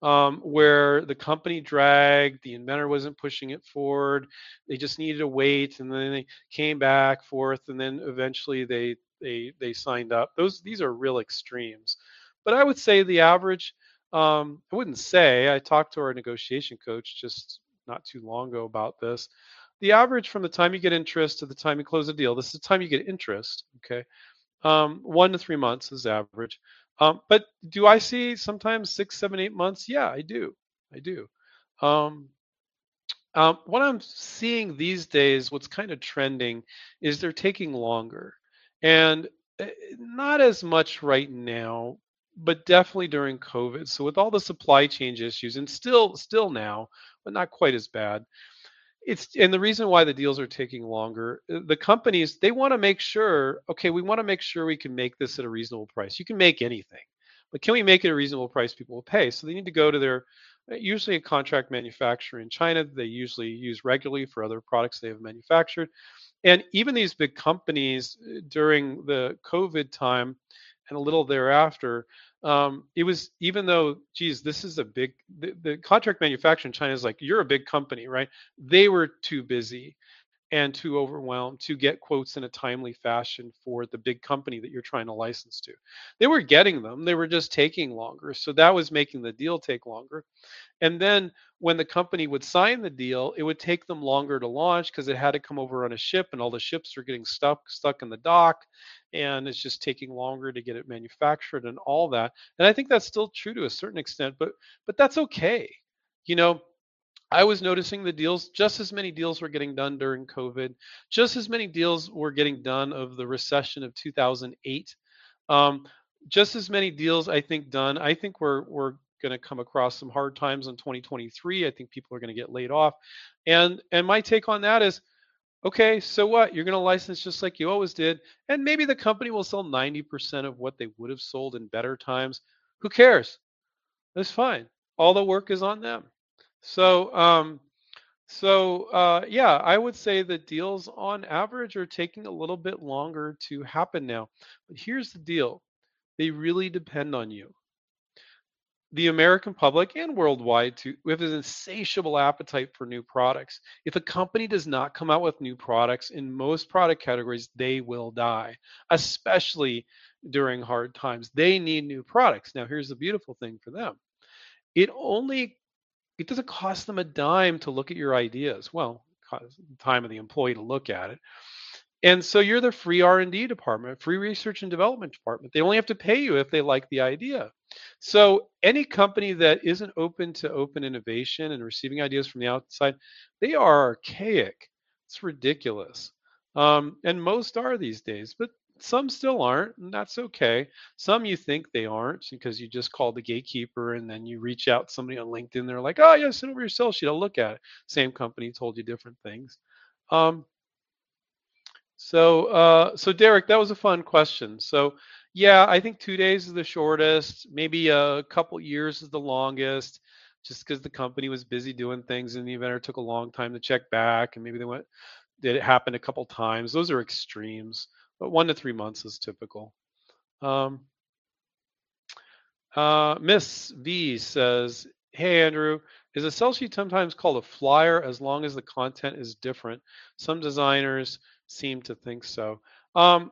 um, where the company dragged, the inventor wasn't pushing it forward. They just needed to wait, and then they came back forth, and then eventually they they they signed up. Those these are real extremes, but I would say the average. Um, I wouldn't say. I talked to our negotiation coach just not too long ago about this. The average from the time you get interest to the time you close a deal. This is the time you get interest. Okay, um, one to three months is average. Um, but do I see sometimes six, seven, eight months? Yeah, I do. I do. Um, um, what I'm seeing these days, what's kind of trending, is they're taking longer, and eh, not as much right now, but definitely during COVID. So with all the supply chain issues, and still, still now, but not quite as bad it's and the reason why the deals are taking longer uh, the companies they want to make sure okay we want to make sure we can make this at a reasonable price. You can make anything but can we make it a reasonable price people will pay? So they need to go to their uh, usually a contract manufacturer in china they usually use regularly for other products they have manufactured. And even these big companies uh, during the covid time and a little thereafter um, it was even though, geez, this is a big the, the contract manufacturer in China is like you're a big company, right? They were too busy and too overwhelmed to get quotes in a timely fashion for the big company that you're trying to license to. They were getting them, they were just taking longer. So that was making the deal take longer. And then when the company would sign the deal, it would take them longer to launch because it had to come over on a ship and all the ships are getting stuck stuck in the dock and it's just taking longer to get it manufactured and all that. And I think that's still true to a certain extent, but but that's okay. You know, I was noticing the deals, just as many deals were getting done during COVID, just as many deals were getting done of the recession of 2008. Um, just as many deals, I think, done. I think we're we're going to come across some hard times in 2023. I think people are going to get laid off, and and my take on that is, okay, so what? You're going to license just like you always did, and maybe the company will sell 90% of what they would have sold in better times. Who cares? That's fine. All the work is on them. So, um, so uh, yeah, I would say that deals on average are taking a little bit longer to happen now. But here's the deal: they really depend on you. The American public and worldwide too, have an insatiable appetite for new products. If a company does not come out with new products in most product categories, they will die, especially during hard times. They need new products. Now, here's the beautiful thing for them. It only it doesn't cost them a dime to look at your ideas. Well, time of the employee to look at it. And so you're the free R&D department, free research and development department. They only have to pay you if they like the idea. So any company that isn't open to open innovation and receiving ideas from the outside, they are archaic. It's ridiculous. Um, and most are these days, but some still aren't, and that's okay. Some you think they aren't because you just called the gatekeeper and then you reach out to somebody on LinkedIn. They're like, oh, yeah, send over your sales sheet. I'll look at it. Same company told you different things. Um, so, uh, so Derek, that was a fun question. So, yeah, I think two days is the shortest. Maybe a couple years is the longest, just because the company was busy doing things and the inventor took a long time to check back, and maybe they went, did it happen a couple times? Those are extremes but one to three months is typical. Um, uh, Miss V says, Hey, Andrew, is a sell sheet sometimes called a flyer as long as the content is different? Some designers seem to think so. Um,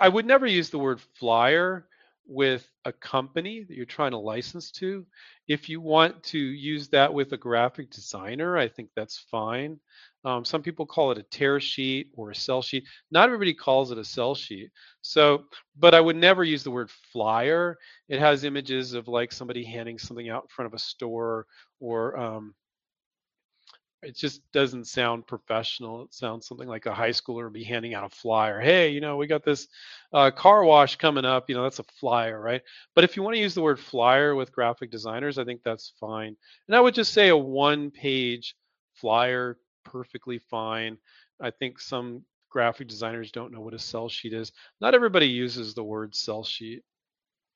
I would never use the word flyer with a company that you're trying to license to. If you want to use that with a graphic designer, I think that's fine. Um, some people call it a tear sheet or a sell sheet. Not everybody calls it a sell sheet. So, but I would never use the word flyer. It has images of like somebody handing something out in front of a store or um, it just doesn't sound professional. It sounds something like a high schooler would be handing out a flyer. Hey, you know, we got this uh, car wash coming up. You know, that's a flyer, right? But if you want to use the word flyer with graphic designers, I think that's fine. And I would just say a one page flyer perfectly fine. I think some graphic designers don't know what a sell sheet is. Not everybody uses the word sell sheet,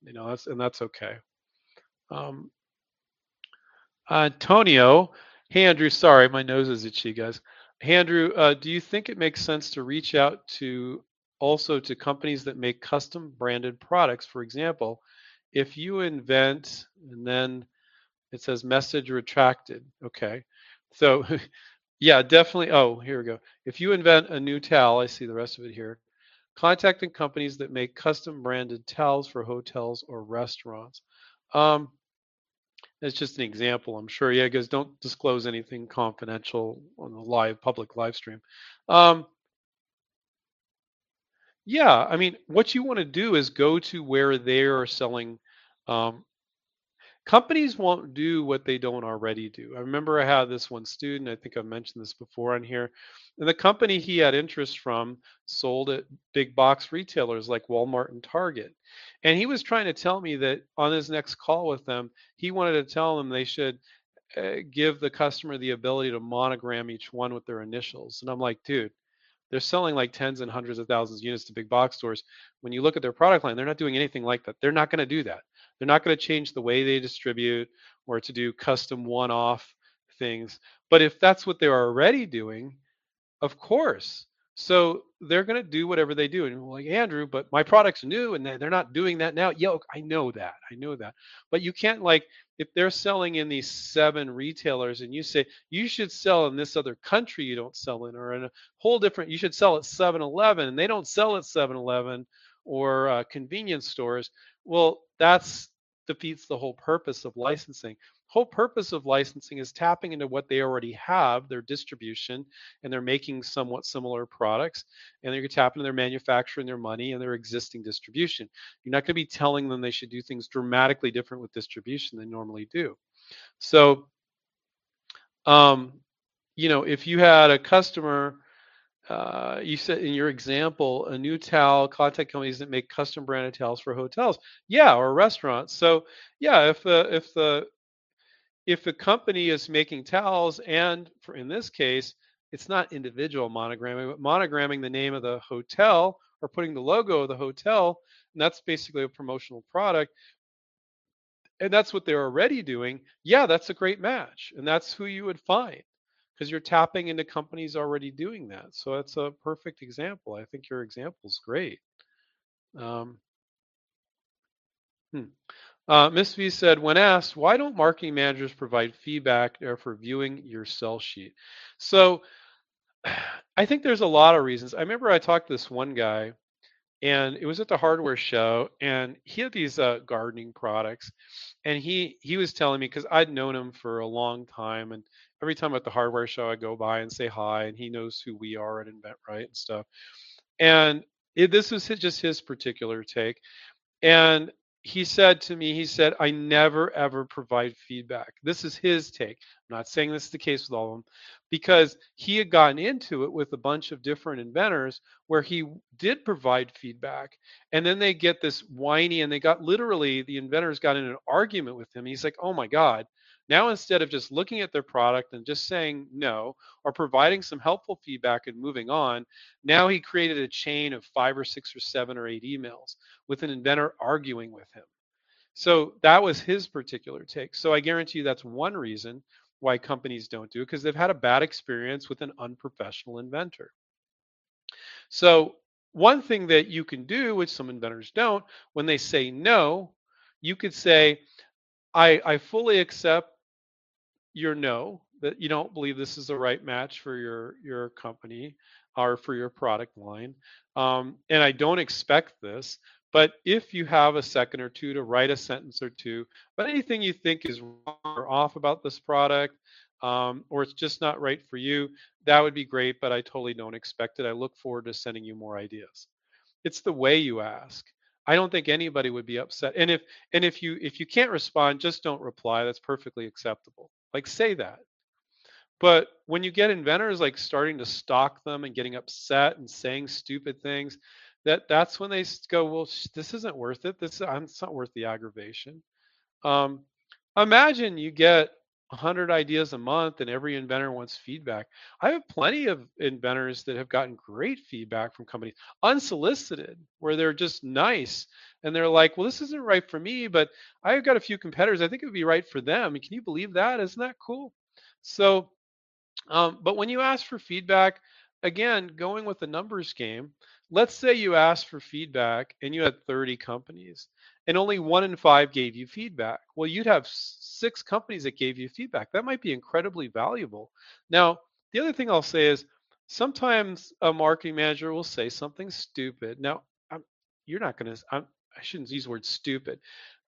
you know, that's and that's okay. Um, Antonio, hey Andrew, sorry, my nose is itchy, guys. Hey Andrew, uh, do you think it makes sense to reach out to also to companies that make custom branded products? For example, if you invent and then it says message retracted. Okay. So yeah, definitely. Oh, here we go. If you invent a new towel, I see the rest of it here. Contacting companies that make custom branded towels for hotels or restaurants. Um, that's just an example. I'm sure. Yeah, guys, don't disclose anything confidential on the live public live stream. Um, yeah, I mean, what you want to do is go to where they are selling um, companies won't do what they don't already do. I remember I had this one student, I think I've mentioned this before on here, and the company he had interest from sold at big box retailers like Walmart and Target. And he was trying to tell me that on his next call with them, he wanted to tell them they should uh, give the customer the ability to monogram each one with their initials. And I'm like, dude, they're selling like tens and hundreds of thousands of units to big box stores. When you look at their product line, they're not doing anything like that. They're not going to do that. They're not going to change the way they distribute or to do custom one off things. But if that's what they're already doing, of course. So they're going to do whatever they do. And like, Andrew, but my product's new and they're not doing that now. Yo, I know that. I know that. But you can't like, if they're selling in these seven retailers and you say you should sell in this other country you don't sell in or in a whole different, you should sell at 7 Eleven and they don't sell at 7 Eleven or uh, convenience stores. Well, that's defeats the whole purpose of licensing. Whole purpose of licensing is tapping into what they already have, their distribution, and they're making somewhat similar products, and they're tapping into their manufacturing, their money, and their existing distribution. You're not going to be telling them they should do things dramatically different with distribution than normally do. So, um, you know, if you had a customer uh, you said in your example, a new towel contact companies that make custom branded towels for hotels, yeah, or restaurants. So yeah, if the if the if a company is making towels, and for in this case, it's not individual monogramming, but monogramming the name of the hotel or putting the logo of the hotel, and that's basically a promotional product. And that's what they're already doing. Yeah, that's a great match, and that's who you would find because you're tapping into companies already doing that. So that's a perfect example. I think your example is great. Um, hmm. uh, Miss V said, when asked, why don't marketing managers provide feedback for viewing your sell sheet? So I think there's a lot of reasons. I remember I talked to this one guy and it was at the hardware show and he had these uh, gardening products and he he was telling me because i'd known him for a long time and every time at the hardware show i go by and say hi and he knows who we are at InventRight and stuff and it, this was his, just his particular take and he said to me, he said, I never ever provide feedback. This is his take. I'm not saying this is the case with all of them, because he had gotten into it with a bunch of different inventors where he did provide feedback. And then they get this whiny, and they got literally, the inventors got in an argument with him. He's like, oh my God, now, instead of just looking at their product and just saying no or providing some helpful feedback and moving on, now he created a chain of five or six or seven or eight emails with an inventor arguing with him. So that was his particular take. So I guarantee you that's one reason why companies don't do it because they've had a bad experience with an unprofessional inventor. So one thing that you can do, which some inventors don't, when they say no, you could say, I, I fully accept your no that you don't believe this is the right match for your your company or for your product line um, and i don't expect this but if you have a second or two to write a sentence or two but anything you think is wrong or off about this product um, or it's just not right for you that would be great but i totally don't expect it i look forward to sending you more ideas it's the way you ask I don't think anybody would be upset. And if and if you if you can't respond, just don't reply. That's perfectly acceptable. Like say that. But when you get inventors like starting to stalk them and getting upset and saying stupid things, that that's when they go, well, this isn't worth it. This it's not worth the aggravation. Um, imagine you get 100 ideas a month and every inventor wants feedback. I have plenty of inventors that have gotten great feedback from companies, unsolicited, where they're just nice and they're like, well, this isn't right for me, but I've got a few competitors. I think it would be right for them. Can you believe that? Isn't that cool? So, um, but when you ask for feedback, again, going with the numbers game, let's say you asked for feedback and you had 30 companies and only one in five gave you feedback. Well, you'd have six companies that gave you feedback. That might be incredibly valuable. Now, the other thing I'll say is sometimes a marketing manager will say something stupid. Now, I'm, you're not going to, I shouldn't use the word stupid.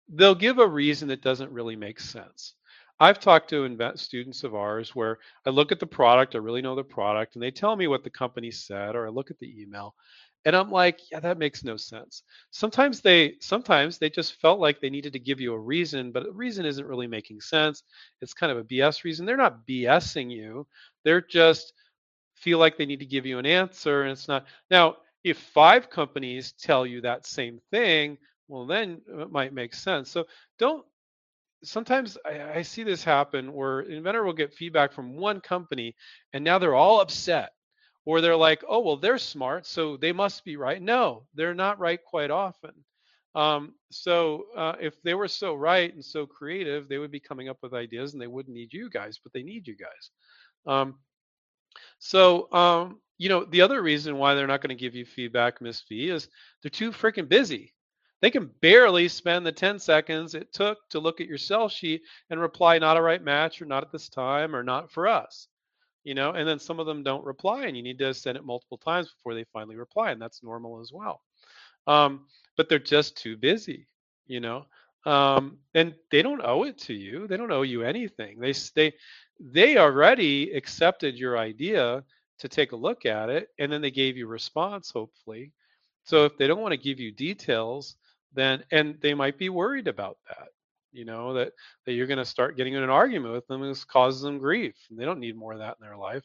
They'll give a reason that doesn't really make sense. I've talked to students of ours where I look at the product, I really know the product, and they tell me what the company said, or I look at the email, and I'm like, yeah, that makes no sense. Sometimes they sometimes they just felt like they needed to give you a reason, but the reason isn't really making sense. It's kind of a BS reason. They're not BSing you. They're just feel like they need to give you an answer and it's not. Now, if five companies tell you that same thing, well then uh, it might make sense. So don't sometimes I, I see this happen where inventor will get feedback from one company and now they're all upset or they're like, oh, well, they're smart, so they must be right. No, they're not right quite often. Um, so uh, if they were so right and so creative, they would be coming up with ideas and they wouldn't need you guys, but they need you guys. Um, so, um, you know, the other reason why they're not going to give you feedback, Miss V, is they're too freaking busy. They can barely spend the 10 seconds it took to look at your sell sheet and reply not a right match or not at this time or not for us you know and then some of them don't reply and you need to send it multiple times before they finally reply and that's normal as well. Um, but they're just too busy you know? Um, and they don't owe it to you. They don't owe you anything. They they they already accepted your idea to take a look at it and then they gave you response hopefully. So if they don't want to give you details then and they might be worried about that you know that that you're going to start getting in an argument with them and causes them grief they don't need more of that in their life.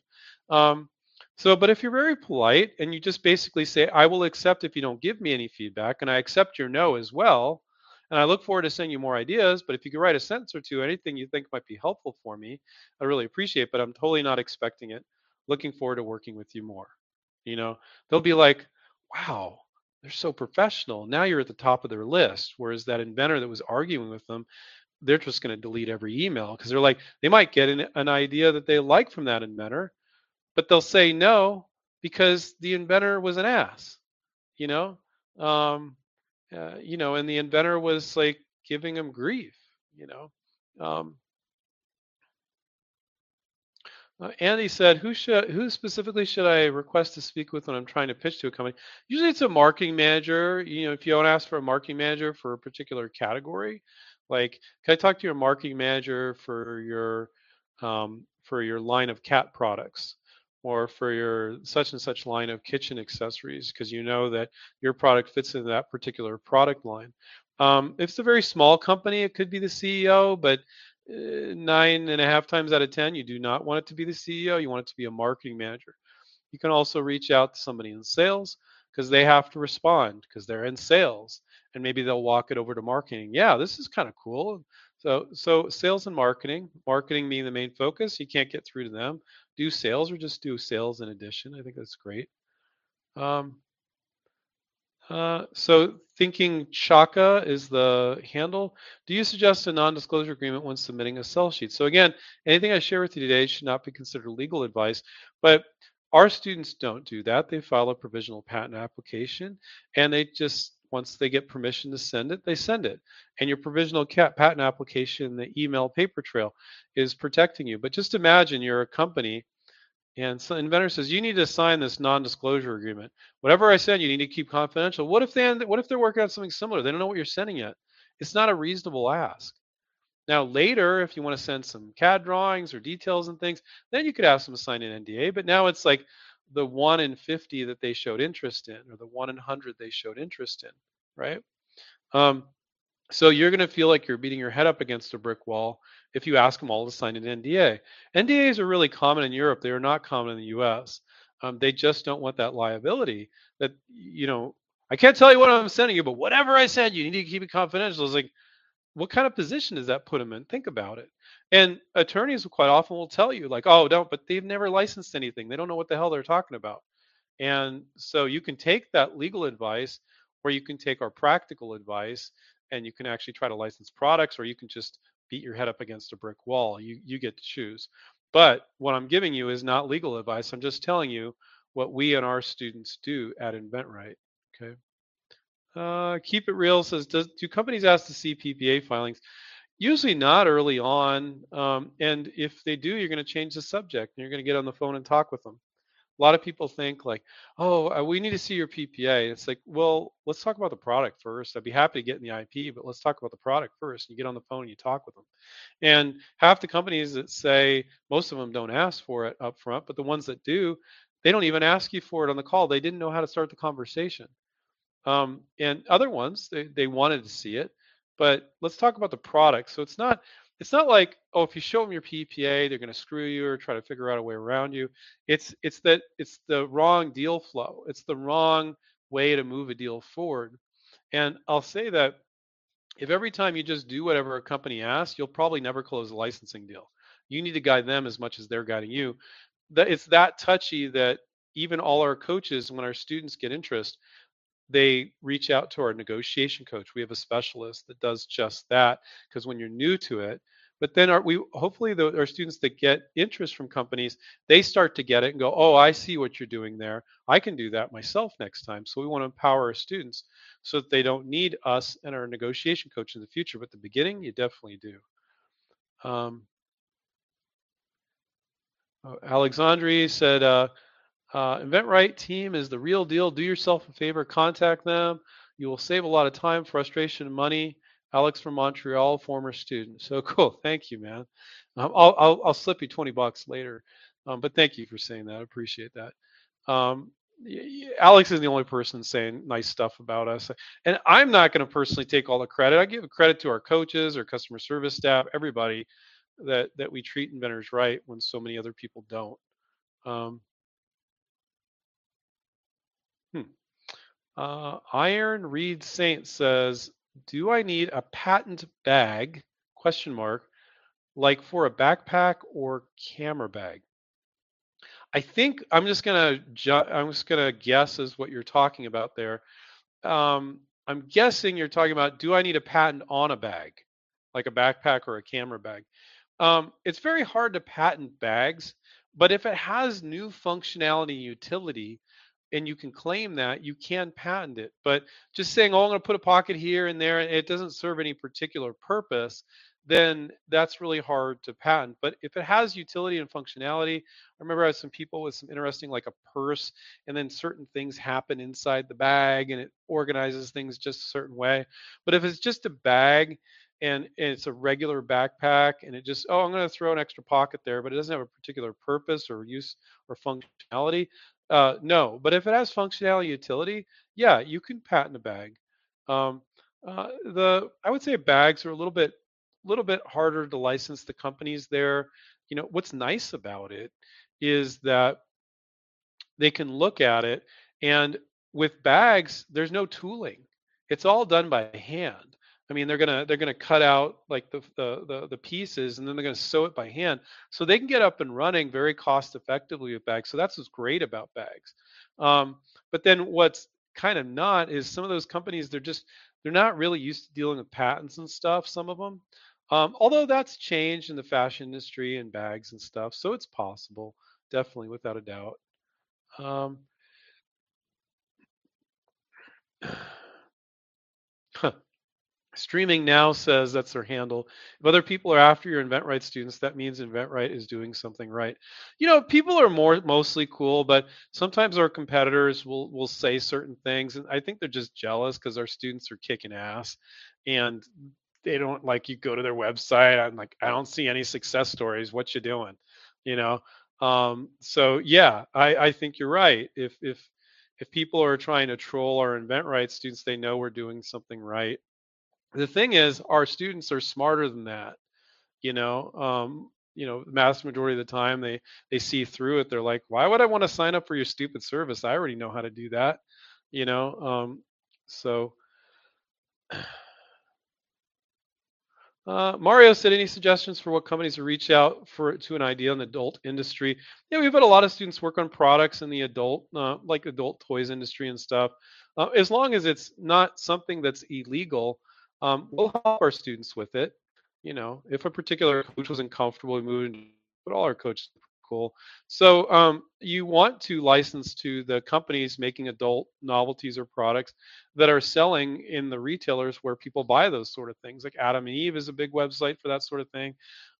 Um, so but if you're very polite and you just basically say i will accept if you don't give me any feedback and i accept your no as well and i look forward to sending you more ideas but if you could write a sentence or two anything you think might be helpful for me i really appreciate but i'm totally not expecting it. Looking forward to working with you more. You know? They'll be like wow they're so professional. Now you're at the top of their list. Whereas that inventor that was arguing with them, they're just going to delete every email because they're like, they might get an, an idea that they like from that inventor, but they'll say no because the inventor was an ass, you know? Um, uh, you know, and the inventor was like giving them grief, you know? Um, uh, Andy said, "Who should, who specifically should I request to speak with when I'm trying to pitch to a company? Usually, it's a marketing manager. You know, if you don't ask for a marketing manager for a particular category, like, can I talk to your marketing manager for your um, for your line of cat products, or for your such and such line of kitchen accessories, because you know that your product fits in that particular product line. Um, if it's a very small company, it could be the CEO, but nine and a half times out of 10, you do not want it to be the CEO. You want it to be a marketing manager. You can also reach out to somebody in sales because they have to respond because they're in sales and maybe they'll walk it over to marketing. Yeah, this is kind of cool. So, so sales and marketing, marketing being the main focus. You can't get through to them. Do sales or just do sales in addition. I think that's great. Um, uh, so thinking Chaka is the handle. Do you suggest a non-disclosure agreement when submitting a sell sheet? So again, anything I share with you today should not be considered legal advice, but our students don't do that. They file a provisional patent application and they just, once they get permission to send it, they send it. And your provisional patent application, the email paper trail is protecting you. But just imagine you're a company and so inventor says you need to sign this non-disclosure agreement. Whatever I send, you need to keep confidential. What if they what if they're working on something similar? They don't know what you're sending yet. It's not a reasonable ask. Now later, if you want to send some CAD drawings or details and things, then you could ask them to sign an NDA. But now it's like the one in 50 that they showed interest in, or the one in 100 they showed interest in, right? Um, so you're going to feel like you're beating your head up against a brick wall if you ask them all to sign an NDA. NDAs are really common in Europe. They are not common in the US. Um, they just don't want that liability that, you know, I can't tell you what I'm sending you, but whatever I send you, you need to keep it confidential. It's like, what kind of position does that put them in? Think about it. And attorneys quite often will tell you, like, oh, don't, but they've never licensed anything. They don't know what the hell they're talking about. And so you can take that legal advice, or you can take our practical advice, and you can actually try to license products, or you can just beat your head up against a brick wall. You you get to choose. But what I'm giving you is not legal advice. I'm just telling you what we and our students do at InventRight. Okay. Uh, Keep It Real says, does, do companies ask to see PPA filings? Usually not early on. Um, and if they do, you're going to change the subject and you're going to get on the phone and talk with them. A lot of people think like, oh, uh, we need to see your PPA. It's like, well, let's talk about the product first. I'd be happy to get in the IP, but let's talk about the product first. And You get on the phone and you talk with them. And half the companies that say, most of them don't ask for it up front, but the ones that do, they don't even ask you for it on the call. They didn't know how to start the conversation. Um, and other ones, they, they wanted to see it. But let's talk about the product. So it's not it's not like oh if you show them your PPA they're going to screw you or try to figure out a way around you. It's it's that it's the wrong deal flow. It's the wrong way to move a deal forward. And I'll say that if every time you just do whatever a company asks, you'll probably never close a licensing deal. You need to guide them as much as they're guiding you. That it's that touchy that even all our coaches, when our students get interest, they reach out to our negotiation coach. We have a specialist that does just that because when you're new to it, but then our, we hopefully the, our students that get interest from companies, they start to get it and go, oh, I see what you're doing there. I can do that myself next time. So we want to empower our students so that they don't need us and our negotiation coach in the future. But the beginning, you definitely do. Um, oh, Alexandri said, uh, uh, InventRight team is the real deal. Do yourself a favor, contact them. You will save a lot of time, frustration, and money. Alex from Montreal, former student. So cool. Thank you, man. Um, I'll, I'll, I'll slip you 20 bucks later. Um, but thank you for saying that. I appreciate that. Um, Alex is the only person saying nice stuff about us. And I'm not going to personally take all the credit. I give credit to our coaches, our customer service staff, everybody that, that we treat inventors right when so many other people don't. Um, Uh, Iron Reed Saint says, "Do I need a patent bag?" Question mark. Like for a backpack or camera bag. I think I'm just gonna ju- I'm just gonna guess is what you're talking about there. Um, I'm guessing you're talking about do I need a patent on a bag, like a backpack or a camera bag? Um, it's very hard to patent bags, but if it has new functionality utility, and you can claim that, you can patent it. But just saying, oh, I'm going to put a pocket here and there, and it doesn't serve any particular purpose, then that's really hard to patent. But if it has utility and functionality, I remember I had some people with some interesting, like a purse, and then certain things happen inside the bag and it organizes things just a certain way. But if it's just a bag, and, it's a regular backpack and it just oh i'm going to throw an extra pocket there but it doesn't have a particular purpose or use or functionality uh, no, but if it has functionality utility, yeah, you can patent a bag. Um, uh, the I would say bags are a little bit a little bit harder to license the companies there. You know, what's nice about it is that they can look at it and with bags, there's no tooling. It's all done by hand. I mean, they're gonna they're gonna cut out like the, the the the, pieces, and then they're gonna sew it by hand, so they can get up and running very cost effectively with bags. So that's what's great about bags. Um, but then what's kind of not is some of those companies they're just they're not really used to dealing with patents and stuff. Some of them, um, although that's changed in the fashion industry and bags and stuff, so it's possible, definitely without a doubt. Um, Streaming Now says that's their handle. If other people are after your InventRight students, that means InventRight is doing something right. You know, people are more mostly cool, but sometimes our competitors will will say certain things, and I think they're just jealous because our students are kicking ass, and they don't like you go to their website. I'm like, I don't see any success stories. What you doing? You know. Um, so yeah, I, I think you're right. If if if people are trying to troll our InventRight students, they know we're doing something right the thing is our students are smarter than that you know um, you know the majority of the time they they see through it they're like why would i want to sign up for your stupid service i already know how to do that you know um, so Uh, Mario said, any suggestions for what companies to reach out for to an idea in the adult industry? Yeah, we've had a lot of students work on products in the adult, uh, like adult toys industry and stuff. Uh, as long as it's not something that's illegal, um, we'll help our students with it. You know, if a particular coach wasn't comfortable we moving, but all our coaches cool. So um, you want to license to the companies making adult novelties or products that are selling in the retailers where people buy those sort of things. Like Adam and Eve is a big website for that sort of thing.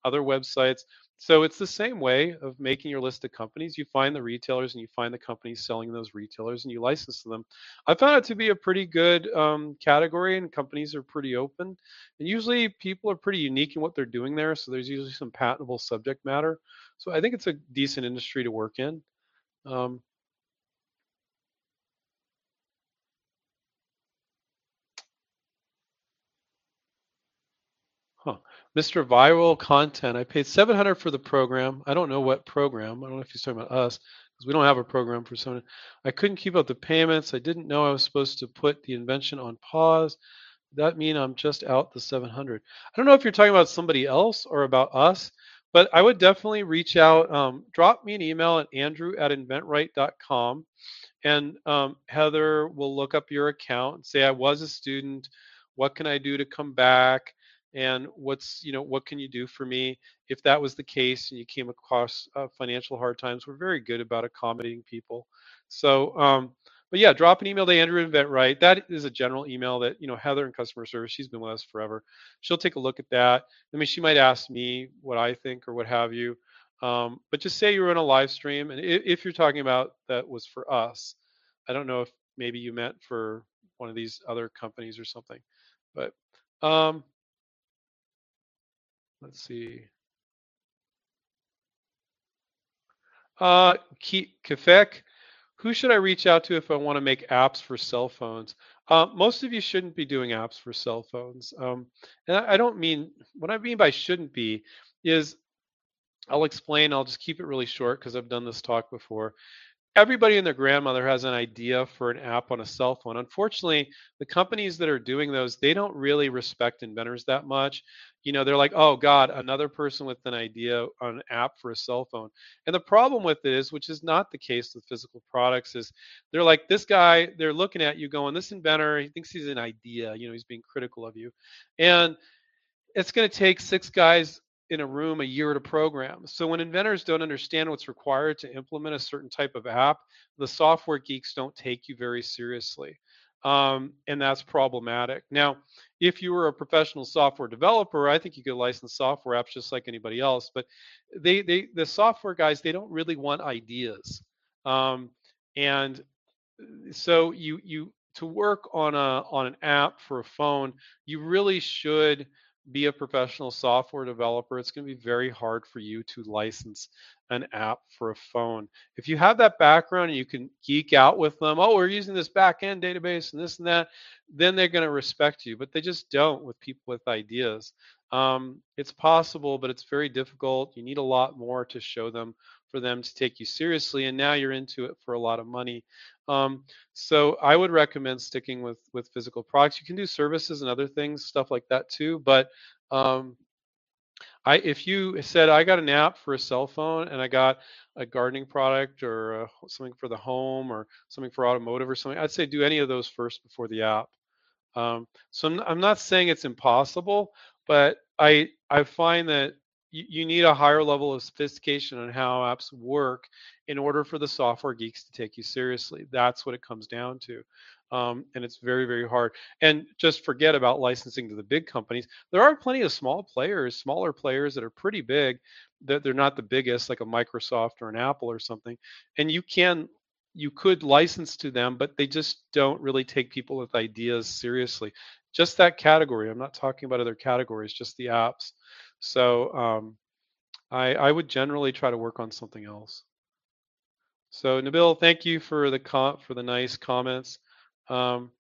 Other websites. So it's the same way of making your list of companies. You find the retailers and you find the companies selling those retailers and you license to them. I found it to be a pretty good um, category and companies are pretty open. And usually people are pretty unique in what they're doing there. So there's usually some patentable subject matter. So I think it's a decent industry to work in. Um, huh. Mr. Viral Content. I paid 700 for the program. I don't know what program. I don't know if he's talking about us because we don't have a program for someone. I couldn't keep up the payments. I didn't know I was supposed to put the invention on pause. That mean I'm just out the 700. I don't know if you're talking about somebody else or about us. But I would definitely reach out. Um, drop me an email at andrew at inventright.com. And um, Heather will look up your account and say, I was a student. What can I do to come back? And what's, you know, what can you do for me? If that was the case and you came across uh, financial hard times, we're very good about accommodating people. So, um, but yeah, drop an email to Andrew InventRight. That is a general email that you know Heather in customer service. She's been with us forever. She'll take a look at that. I mean, she might ask me what I think or what have you. Um, but just say you're in a live stream, and if, if you're talking about that was for us, I don't know if maybe you meant for one of these other companies or something. But um, let's see. Uh, Kefek, who should I reach out to if I want to make apps for cell phones? Uh, most of you shouldn't be doing apps for cell phones. Um, and I, I don't mean, what I mean by shouldn't be is I'll explain, I'll just keep it really short because I've done this talk before everybody and their grandmother has an idea for an app on a cell phone. Unfortunately, the companies that are doing those, they don't really respect inventors that much. You know, they're like, oh God, another person with an idea on an app for a cell phone. And the problem with it is, which is not the case with physical products, is they're like, this guy, they're looking at you going, this inventor, he thinks he's an idea, you know, he's being critical of you. And it's going to take six guys in a room a year to program. So when inventors don't understand what's required to implement a certain type of app, the software geeks don't take you very seriously. Um, and that's problematic. Now, if you were a professional software developer, I think you could license software apps just like anybody else. But they, they the software guys, they don't really want ideas. Um, and so you you to work on a on an app for a phone, you really should be a professional software developer, it's going to be very hard for you to license an app for a phone. If you have that background and you can geek out with them, oh, we're using this backend database and this and that, then they're going to respect you. But they just don't with people with ideas. Um, it's possible, but it's very difficult. You need a lot more to show them for them to take you seriously. And now you're into it for a lot of money. Um, so I would recommend sticking with with physical products. You can do services and other things, stuff like that too. But um, I, if you said I got an app for a cell phone and I got a gardening product or a, something for the home or something for automotive or something, I'd say do any of those first before the app. Um, so I'm, I'm not saying it's impossible, but I I find that you, you need a higher level of sophistication on how apps work in order for the software geeks to take you seriously. That's what it comes down to. Um, and it's very, very hard. And just forget about licensing to the big companies. There are plenty of small players, smaller players that are pretty big, that they're not the biggest, like a Microsoft or an Apple or something. And you can you could license to them, but they just don't really take people with ideas seriously. Just that category. I'm not talking about other categories, just the apps. So um, I, I would generally try to work on something else. So Nabil, thank you for the com- for the nice comments. Um,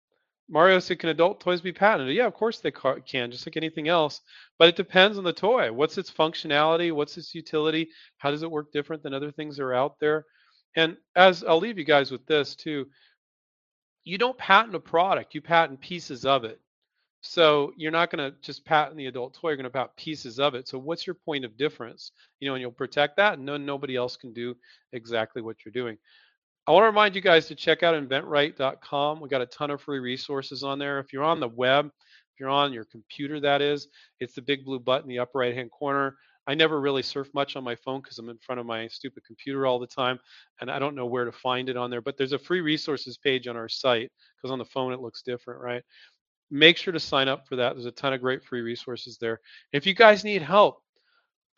Mario said, "Can adult toys be patented?" Yeah, of course they ca- can, just like anything else. But it depends on the toy. What's its functionality? What's its utility? How does it work different than other things that are out there? And as I'll leave you guys with this too, you don't patent a product; you patent pieces of it. So you're not going to just patent the adult toy, you're going to patent pieces of it. So what's your point of difference? You know, and you'll protect that and no, nobody else can do exactly what you're doing. I want to remind you guys to check out inventright.com. We've got a ton of free resources on there. If you're on the web, if you're on your computer, that is, it's the big blue button in the upper right hand corner. I never really surf much on my phone because I'm in front of my stupid computer all the time, and I don't know where to find it on there. But there's a free resources page on our site because on the phone it looks different, right? Make sure to sign up for that. There's a ton of great free resources there. If you guys need help,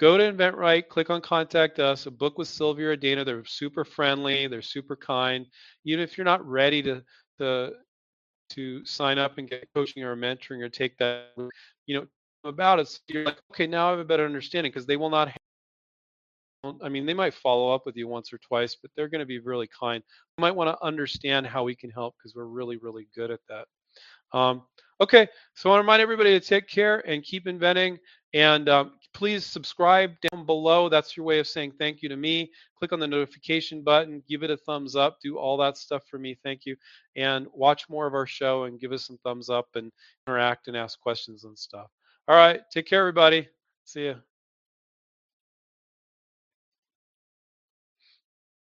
go to InventRight, click on Contact Us, a book with Sylvia or Dana. They're super friendly, they're super kind. Even if you're not ready to to to sign up and get coaching or mentoring or take that, you know, about it, you're like, okay, now I have a better understanding because they will not. I mean, they might follow up with you once or twice, but they're going to be really kind. You might want to understand how we can help because we're really, really good at that. Um, okay, so I want to remind everybody to take care and keep inventing. And um, please subscribe down below. That's your way of saying thank you to me. Click on the notification button, give it a thumbs up, do all that stuff for me. Thank you. And watch more of our show and give us some thumbs up and interact and ask questions and stuff. All right. Take care, everybody. See you.